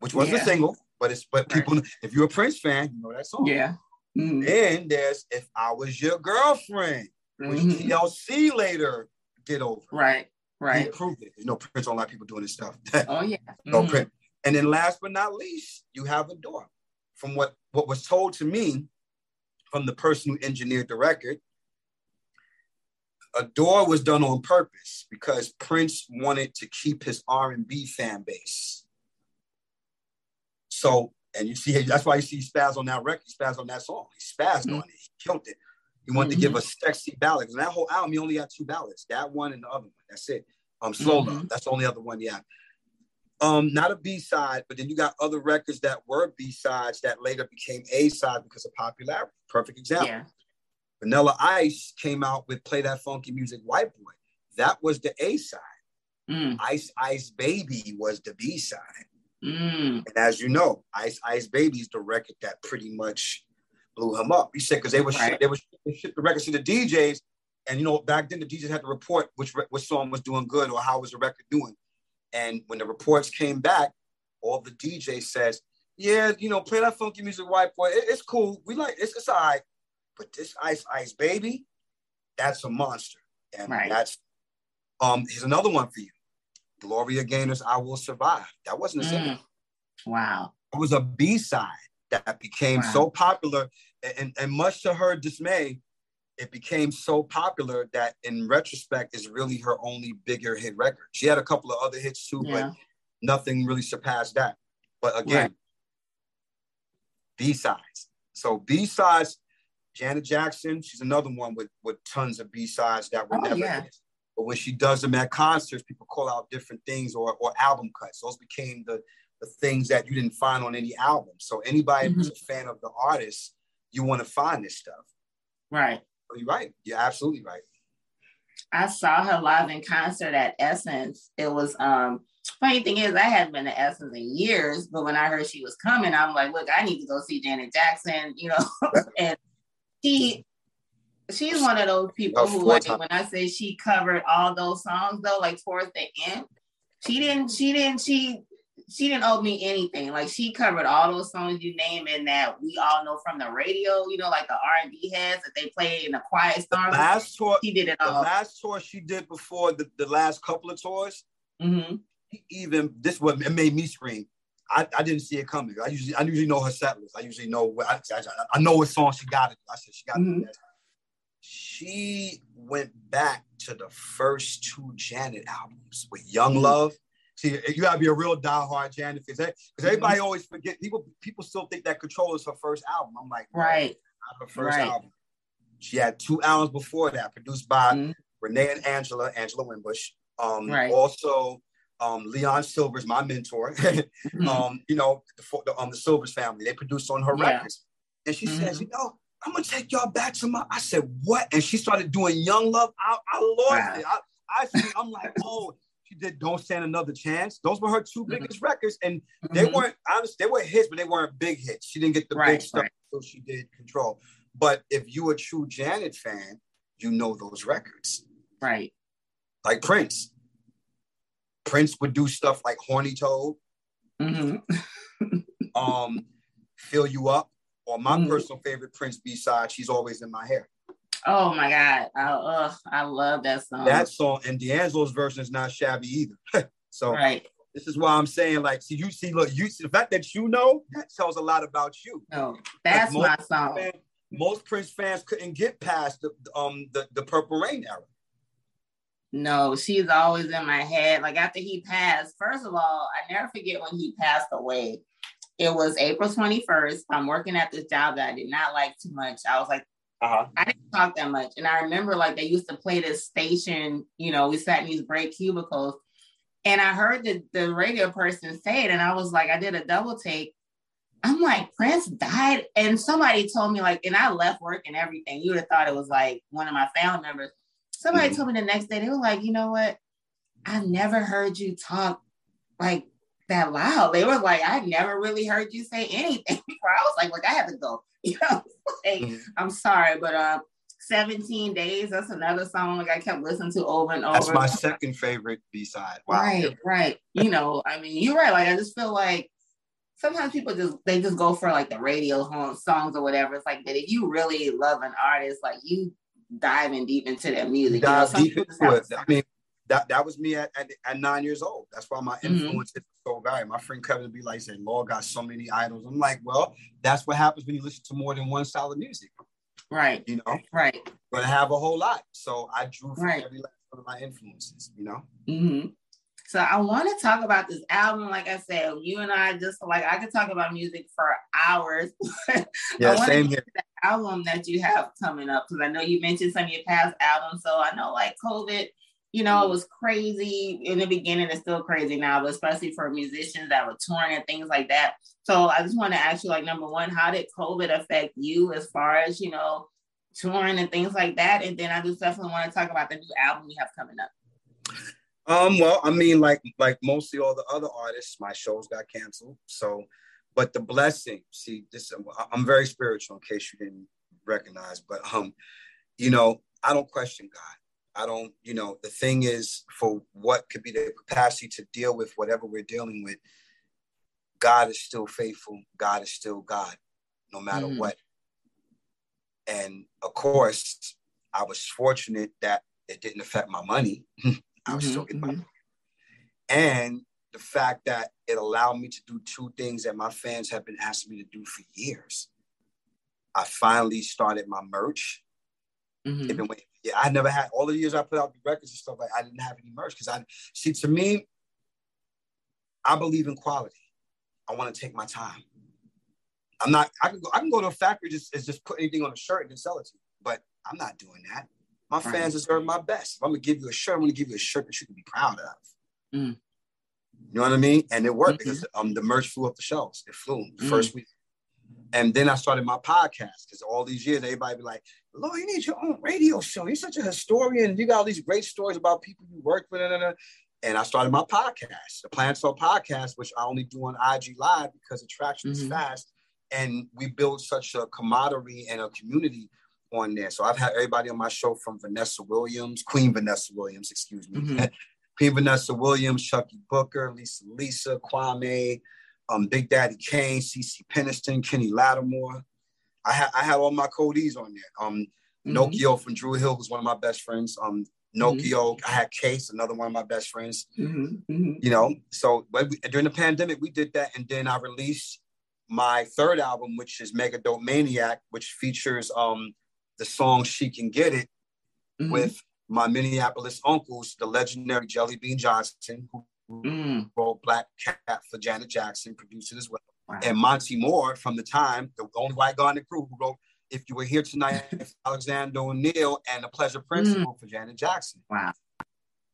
which was yeah. a single, but it's but people, if you're a Prince fan, you know that song. Yeah. Mm-hmm. Then there's If I Was Your Girlfriend, which mm-hmm. TLC later did over. Right. Right. He improved it. You know, Prince don't like people doing this stuff. oh yeah. no mm-hmm. Prince. And then last but not least, you have Adore. From what, what was told to me from the person who engineered the record, Adore was done on purpose because Prince wanted to keep his R&B fan base. So, and you see, that's why you see Spaz on that record, Spaz on that song. He spazzed mm-hmm. on it, he killed it. He wanted to give Mhm. us sexy ballads. And that whole album, he only had two ballads. That one and the other one. That's it. Um, Slow Mhm. Love. That's the only other one he had. Um, not a B side, but then you got other records that were B sides that later became A side because of popularity. Perfect example. Yeah. Vanilla Ice came out with Play That Funky Music White Boy. That was the A side. Mm, Ice Ice Baby was the B side. Mm, And as you know, Ice Ice Baby is the record that pretty much blew him up. He said because they were Right. they were they shipped the records to the DJs, and you know back then the DJs had to report which which song was doing good or how was the record doing. And when the reports came back, all the DJs says, "Yeah, you know, play that funky music, white boy. It- it's cool. We like it's, it's all right, but this Ice Ice Baby, that's a monster, and Right. that's um. Here's another one for you, Gloria Gaynor's "I Will Survive." That wasn't a single mm. Wow. it was a B side that became Wow. so popular, and, and much to her dismay, it became so popular that in retrospect is really her only bigger hit record. She had a couple of other hits too, Yeah. but nothing really surpassed that. But again, Right. B sides. So B sides, Janet Jackson, she's another one with with tons of B sides that were Oh, never yeah. hits. But when she does them at concerts, people call out different things or or album cuts. Those became the the things that you didn't find on any album. So anybody who's a fan of the artist, you want to find this stuff. Right. So you're right. You're absolutely right. I saw her live in concert at Essence. It was um funny thing is I hadn't been to Essence in years, but when I heard she was coming, I'm like, look, I need to go see Janet Jackson, you know. and she she's one of those people who like times. when I say she covered all those songs though, like towards the end, she didn't she didn't she she didn't owe me anything. Like she covered all those songs you name and that we all know from the radio, you know, like the R and B heads that they play in the Quiet The Storm. last tour, She did it the all. last tour she did before the, the last couple of tours, hmm even this what it made me scream. I, I didn't see it coming. I usually I usually know her set list. I usually know what I, I, I know what song she got it. I said she got Mhm. it. She went back to the first two Janet albums with Young Mhm. Love. See, you gotta be a real diehard Janet because Mm-hmm. everybody always forget. People people still think that Control is her first album. I'm like, Right. not her first Right. album. She had two albums before that, produced by Mhm. Renee and Angela, Angela Winbush. Um, Right. Also, um, Leon Silver's my mentor. Mhm. um, you know, the, the, um, the Sylvers family. They produced on her Yeah. records. And she says, you know, I'm gonna take y'all back to my. I said, what? And she started doing Young Love. I, I lost Wow. it. I, I see. I'm like, oh, she did Don't Stand Another Chance. Those were her 2 Mhm. biggest records, and they Mhm. weren't honest. They were hits, but they weren't big hits. She didn't get the Right, big stuff right. until she did Control. But if you a true Janet fan, you know those records. right. Like Prince. Prince would do stuff like Horny Toad, hmm um, Fill You Up, or my Mhm. personal favorite Prince B-side, She's Always in My Hair. Oh my God. I, ugh, I love that song. That song and D'Angelo's version is not shabby either. so right. this is why I'm saying, like, see, you see, look, you see the fact that you know that tells a lot about you. No, that's Like, my song. Man, most Prince fans couldn't get past the um the, the Purple Rain era. No, she's always in my head. Like after he passed, first of all, I never forget when he passed away. It was April 21st. I'm working at this job that I did not like too much. I was like, Uh-huh. I didn't talk that much. And I remember like they used to play this station, you know, we sat in these break cubicles. And I heard the, the radio person say it, and I was like, I did a double take. I'm like, Prince died. And somebody told me, like, and I left work and everything. You would have thought it was like one of my family members. Somebody Mhm. told me the next day, they were like, you know what? I've never heard you talk like that loud. They were like, I never really heard you say anything before. I was like, look, I have to go. You know, like, Mhm. I'm sorry, but uh 17 days, that's another song like I kept listening to over and over. That's my second favorite B-side. Wow. Right, right. You know, I mean, you're right. Like I just feel like sometimes people just they just go for like the radio home songs or whatever. It's like, but if you really love an artist, like you diving deep into their music. you know, dive deep into it. I mean, that that was me at, at, at nine years old. That's why my Mhm. influence so varied. My friend Kevin would be like saying, Lord got so many idols. I'm like, well, that's what happens when you listen to more than one style of music. right, You know, right. but I have a whole lot. So I drew from Right. every last one of my influences, you know? hmm So I want to talk about this album. Like I said, you and I just like I could talk about music for hours. yeah, same here. The album that you have coming up because I know you mentioned some of your past albums. So I know like COVID, you know, it was crazy in the beginning. It's still crazy now, but especially for musicians that were touring and things like that. So I just want to ask you, like, number one, how did COVID affect you as far as you know touring and things like that? And then I just definitely want to talk about the new album you have coming up. Um, well, I mean, like like mostly all the other artists, my shows got canceled. So, but the blessing, see, this I'm very spiritual in case you didn't recognize, but um, you know, I don't question God. I don't, you know, the thing is for what could be the capacity to deal with whatever we're dealing with, God is still faithful. God is still God, no matter mm-hmm. what. And of course, I was fortunate that it didn't affect my money. I was mm-hmm, still getting mm-hmm. And the fact that it allowed me to do two things that my fans have been asking me to do for years. I finally started my merch. Mm-hmm. They've been waiting. Yeah, I never had all the years I put out the records and stuff like I didn't have any merch because I see to me, I believe in quality. I want to take my time. I'm not. I can go. I can go to a factory just just put anything on a shirt and then sell it to you. But I'm not doing that. My right. fans deserve my best. If I'm gonna give you a shirt, I'm gonna give you a shirt that you can be proud of. Mm. You know what I mean? And it worked mm-hmm. because um the merch flew up the shelves. It flew the mm. first week. And then I started my podcast because all these years everybody be like, Lord, you need your own radio show. You're such a historian. You got all these great stories about people you worked with. And I started my podcast, the Planet Soul podcast, which I only do on IG Live because attraction mm-hmm. is fast. And we build such a camaraderie and a community on there. So I've had everybody on my show from Vanessa Williams, Queen Vanessa Williams, excuse me. Mm-hmm. Queen Vanessa Williams, Chuckii Booker, Lisa Lisa, Kwame, um, Big Daddy Kane, CeCe Peniston, Kenny Lattimore. I had I had all my codees on there. Um, mm-hmm. Nokio from Dru Hill was one of my best friends. Um, Nokio, mm-hmm. I had Case, another one of my best friends. Mm-hmm. mm-hmm. You know, so we, during the pandemic, we did that, and then I released my third album, which is Mega Dope Maniac, which features um the song She Can Get It mm-hmm. with my Minneapolis uncles, the legendary Jelly Bean Johnson, who mm. wrote Black Cat for Janet Jackson, produced it as well. Wow. And Monte Moir from the time, the only white guy in the crew who wrote If You Were Here Tonight, Alexander O'Neal and The Pleasure Principle mm. for Janet Jackson. Wow.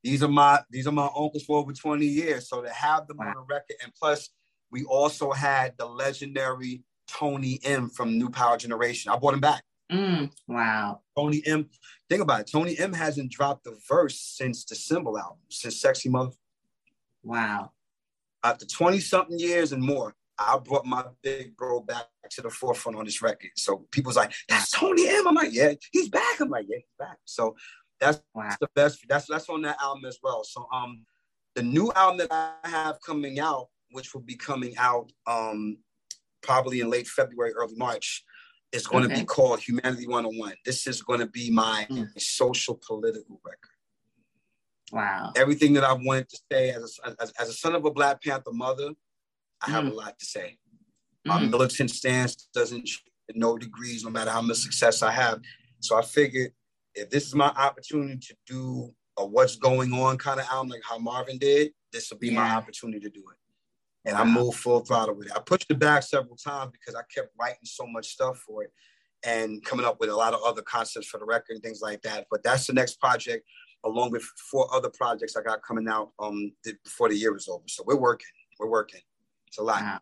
These are my these are my uncles for over 20 years. So to have them wow. on a record, and plus we also had the legendary Tony M from New Power Generation. I brought him back. Mm, wow. Tony M. Think about it. Tony M hasn't dropped the verse since the Symbol album, since Sexy Mother. Wow. After 20 something years and more, I brought my big bro back to the forefront on this record. So people's like, that's Tony M. I'm like, yeah, he's back. I'm like, yeah, he's back. So that's wow. the best. That's that's on that album as well. So um the new album that I have coming out, which will be coming out um probably in late February, early March, is going okay. to be called Humanity 101. This is going to be my mm. social political record. Wow. Everything that I've wanted to say as a, as, as a son of a Black Panther mother, I mm. have a mm. lot to say. My mm. militant stance doesn't no degrees, no matter how much success I have. So I figured if this is my opportunity to do a what's going on kind of album, like how Marvin did, this will be yeah. my opportunity to do it and wow. I moved full throttle with it. I pushed it back several times because I kept writing so much stuff for it and coming up with a lot of other concepts for the record and things like that. But that's the next project, along with four other projects I got coming out um before the year is over. So we're working. We're working. It's a lot. Wow.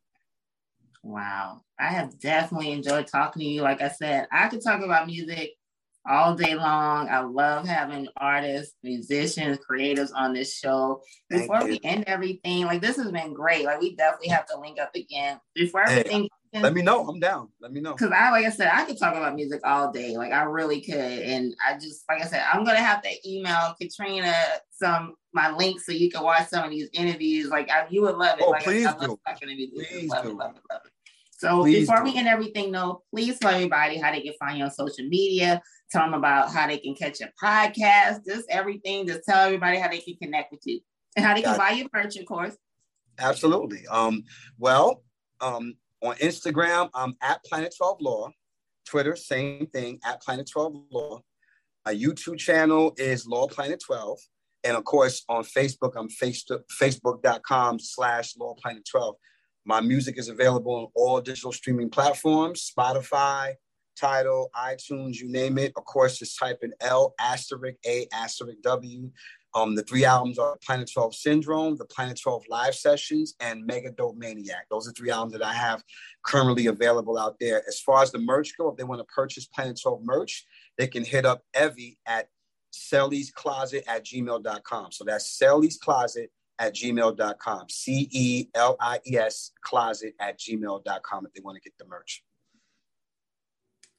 Wow. I have definitely enjoyed talking to you. Like I said, I could talk about music all day long. I love having artists, musicians, creatives on this show. Before we end everything, like this has been great. Like we definitely have to link up again. Before hey, everything let me know. I'm down. Let me know. Because I, like I said, I could talk about music all day. Like I really could. And I just, like I said, I'm gonna have to email Katrina some my links so you can watch some of these interviews. Like I, you would love it. Oh, like please I, do. Please love do. It, love it, love it. So please before do. we end everything, though, please tell everybody how they can find you on social media, tell them about how they can catch your podcast, just everything. Just tell everybody how they can connect with you and how they can buy your merch, of course. Absolutely. Um, well, um, on Instagram, I'm at Planet 12 Law. Twitter, same thing, at Planet 12 Law. My YouTube channel is Law Planet 12. And of course, on Facebook, I'm Facebook, facebook.com slash Law Planet 12. My music is available on all digital streaming platforms, Spotify, Tidal, iTunes, you name it. Of course, just type in L asterisk A asterisk W. Um, the three albums are Planet 12 Syndrome, the Planet 12 Live Sessions, and Mega Dope Maniac. Those are three albums that I have currently available out there. As far as the merch go, if they want to purchase Planet 12 merch, they can hit up Evie at Celie's Closet at gmail.com. So that's Celie's Closet at gmail.com. C E L I E S closet at gmail.com if they want to get the merch.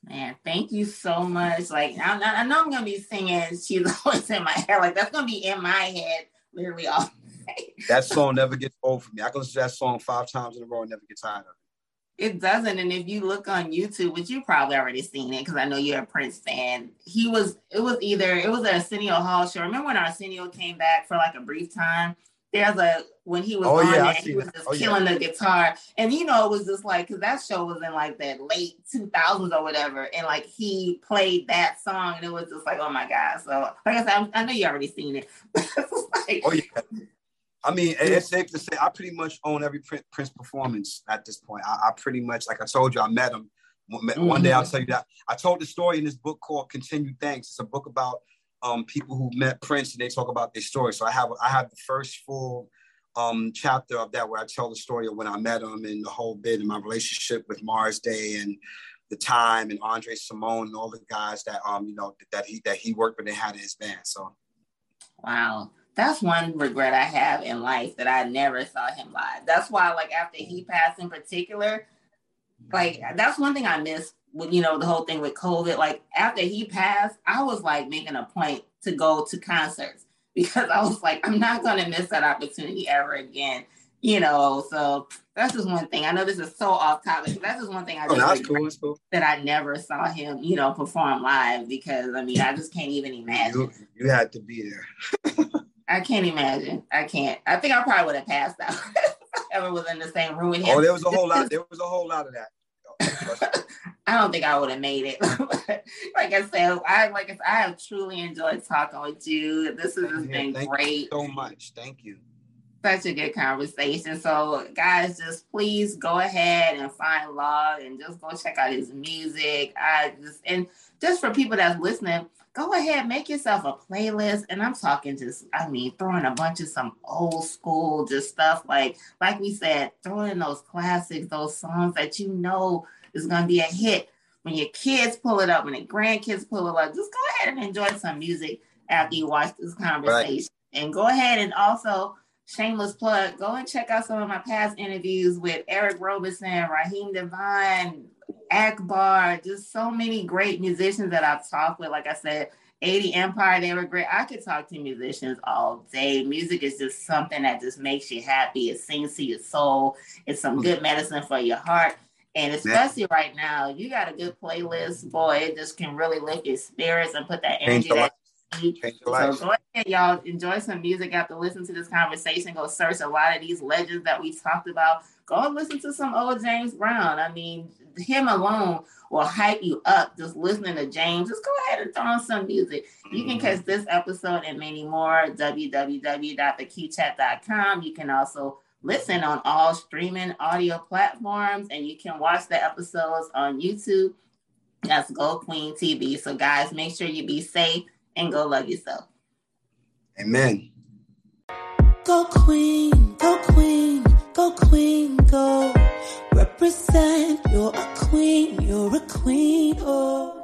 Man, thank you so much. Like, I, I know I'm gonna be singing "She's Always in My Head." Like, that's gonna be in my head literally all day. That song never gets old for me. I can listen to that song five times in a row and never get tired of it. It doesn't. And if you look on YouTube, which you probably already seen it because I know you're a Prince fan, he was. It was either it was an Arsenio Hall show. Remember when Arsenio came back for like a brief time? There's a when he was Oh, on yeah, see he was that. just Oh, yeah. killing the guitar, and you know it was just like because that show was in like that late 2000s or whatever, and like he played that song, and it was just like oh my god. So like I said, I'm- I know you already seen it. Like, Oh yeah. I mean, it's safe to say I pretty much own every Prin- Prince performance at this point. I, I pretty much, like I told you, I met him. One one day mm-hmm. I'll tell you that. I told the story in this book called Continued Thanks. It's a book about um, people who met Prince and they talk about their story. So I have I have the first full um, chapter of that where I tell the story of when I met him and the whole bit and my relationship with Morris Day and the time and André Cymone and all the guys that um you know that he that he worked with and had in his band. So Wow. That's one regret I have in life that I never saw him live. That's why, like, after he passed in particular, like, that's one thing I missed with, you know, the whole thing with COVID. Like, after he passed, I was like making a point to go to concerts because I was like, I'm not going to miss that opportunity ever again, you know. So that's just one thing. I know this is so off topic. but That's just one thing I oh, just cool. Cool. that I never saw him, you know, perform live because I mean, I just can't even imagine. You, you had to be there. I can't imagine. I can't. I think I probably would have passed out if I ever was in the same room with oh, him. Oh, there was a whole lot. There was a whole lot of that. I don't think I would have made it. like I said, I like I, said, I have truly enjoyed talking with you. This has just been Thank great. you so much. Thank you. Such a good conversation. So, guys, just please go ahead and find Law and just go check out his music. I just and just for people that's listening, go ahead, make yourself a playlist. And I'm talking just, I mean, throwing a bunch of some old school just stuff like, like we said, throwing those classics, those songs that you know is gonna be a hit. When your kids pull it up, when your grandkids pull it up, just go ahead and enjoy some music after you watch this conversation. And go ahead and also shameless plug, go and check out some of my past interviews with Eric Roberson, Raheem DeVaughn, Akbar, just so many great musicians that I've talked with. Like I said, 80 Empire, they were great. I could talk to musicians all day. Music is just something that just makes you happy. It sings to your soul. It's some mm. good medicine for your heart. And especially right now, you got a good playlist, boy, it just can really lift your spirits and put that energy that you need Change your life. so go ahead, y'all. Enjoy some music after listening to this conversation. Go search a lot of these legends that we talked about. Go and listen to some old James Brown. I mean, him alone will hype you up just listening to James. Just go ahead and throw on some music. You can mm-hmm. catch this episode and many more www.theqchat.com. You can also listen on all streaming audio platforms and you can watch the episodes on YouTube. That's Geaux Queen TV. So, guys, make sure you be safe and go love yourself. Amen. Go queen, go queen, go queen, go. Represent, you're a queen, you're a queen, oh.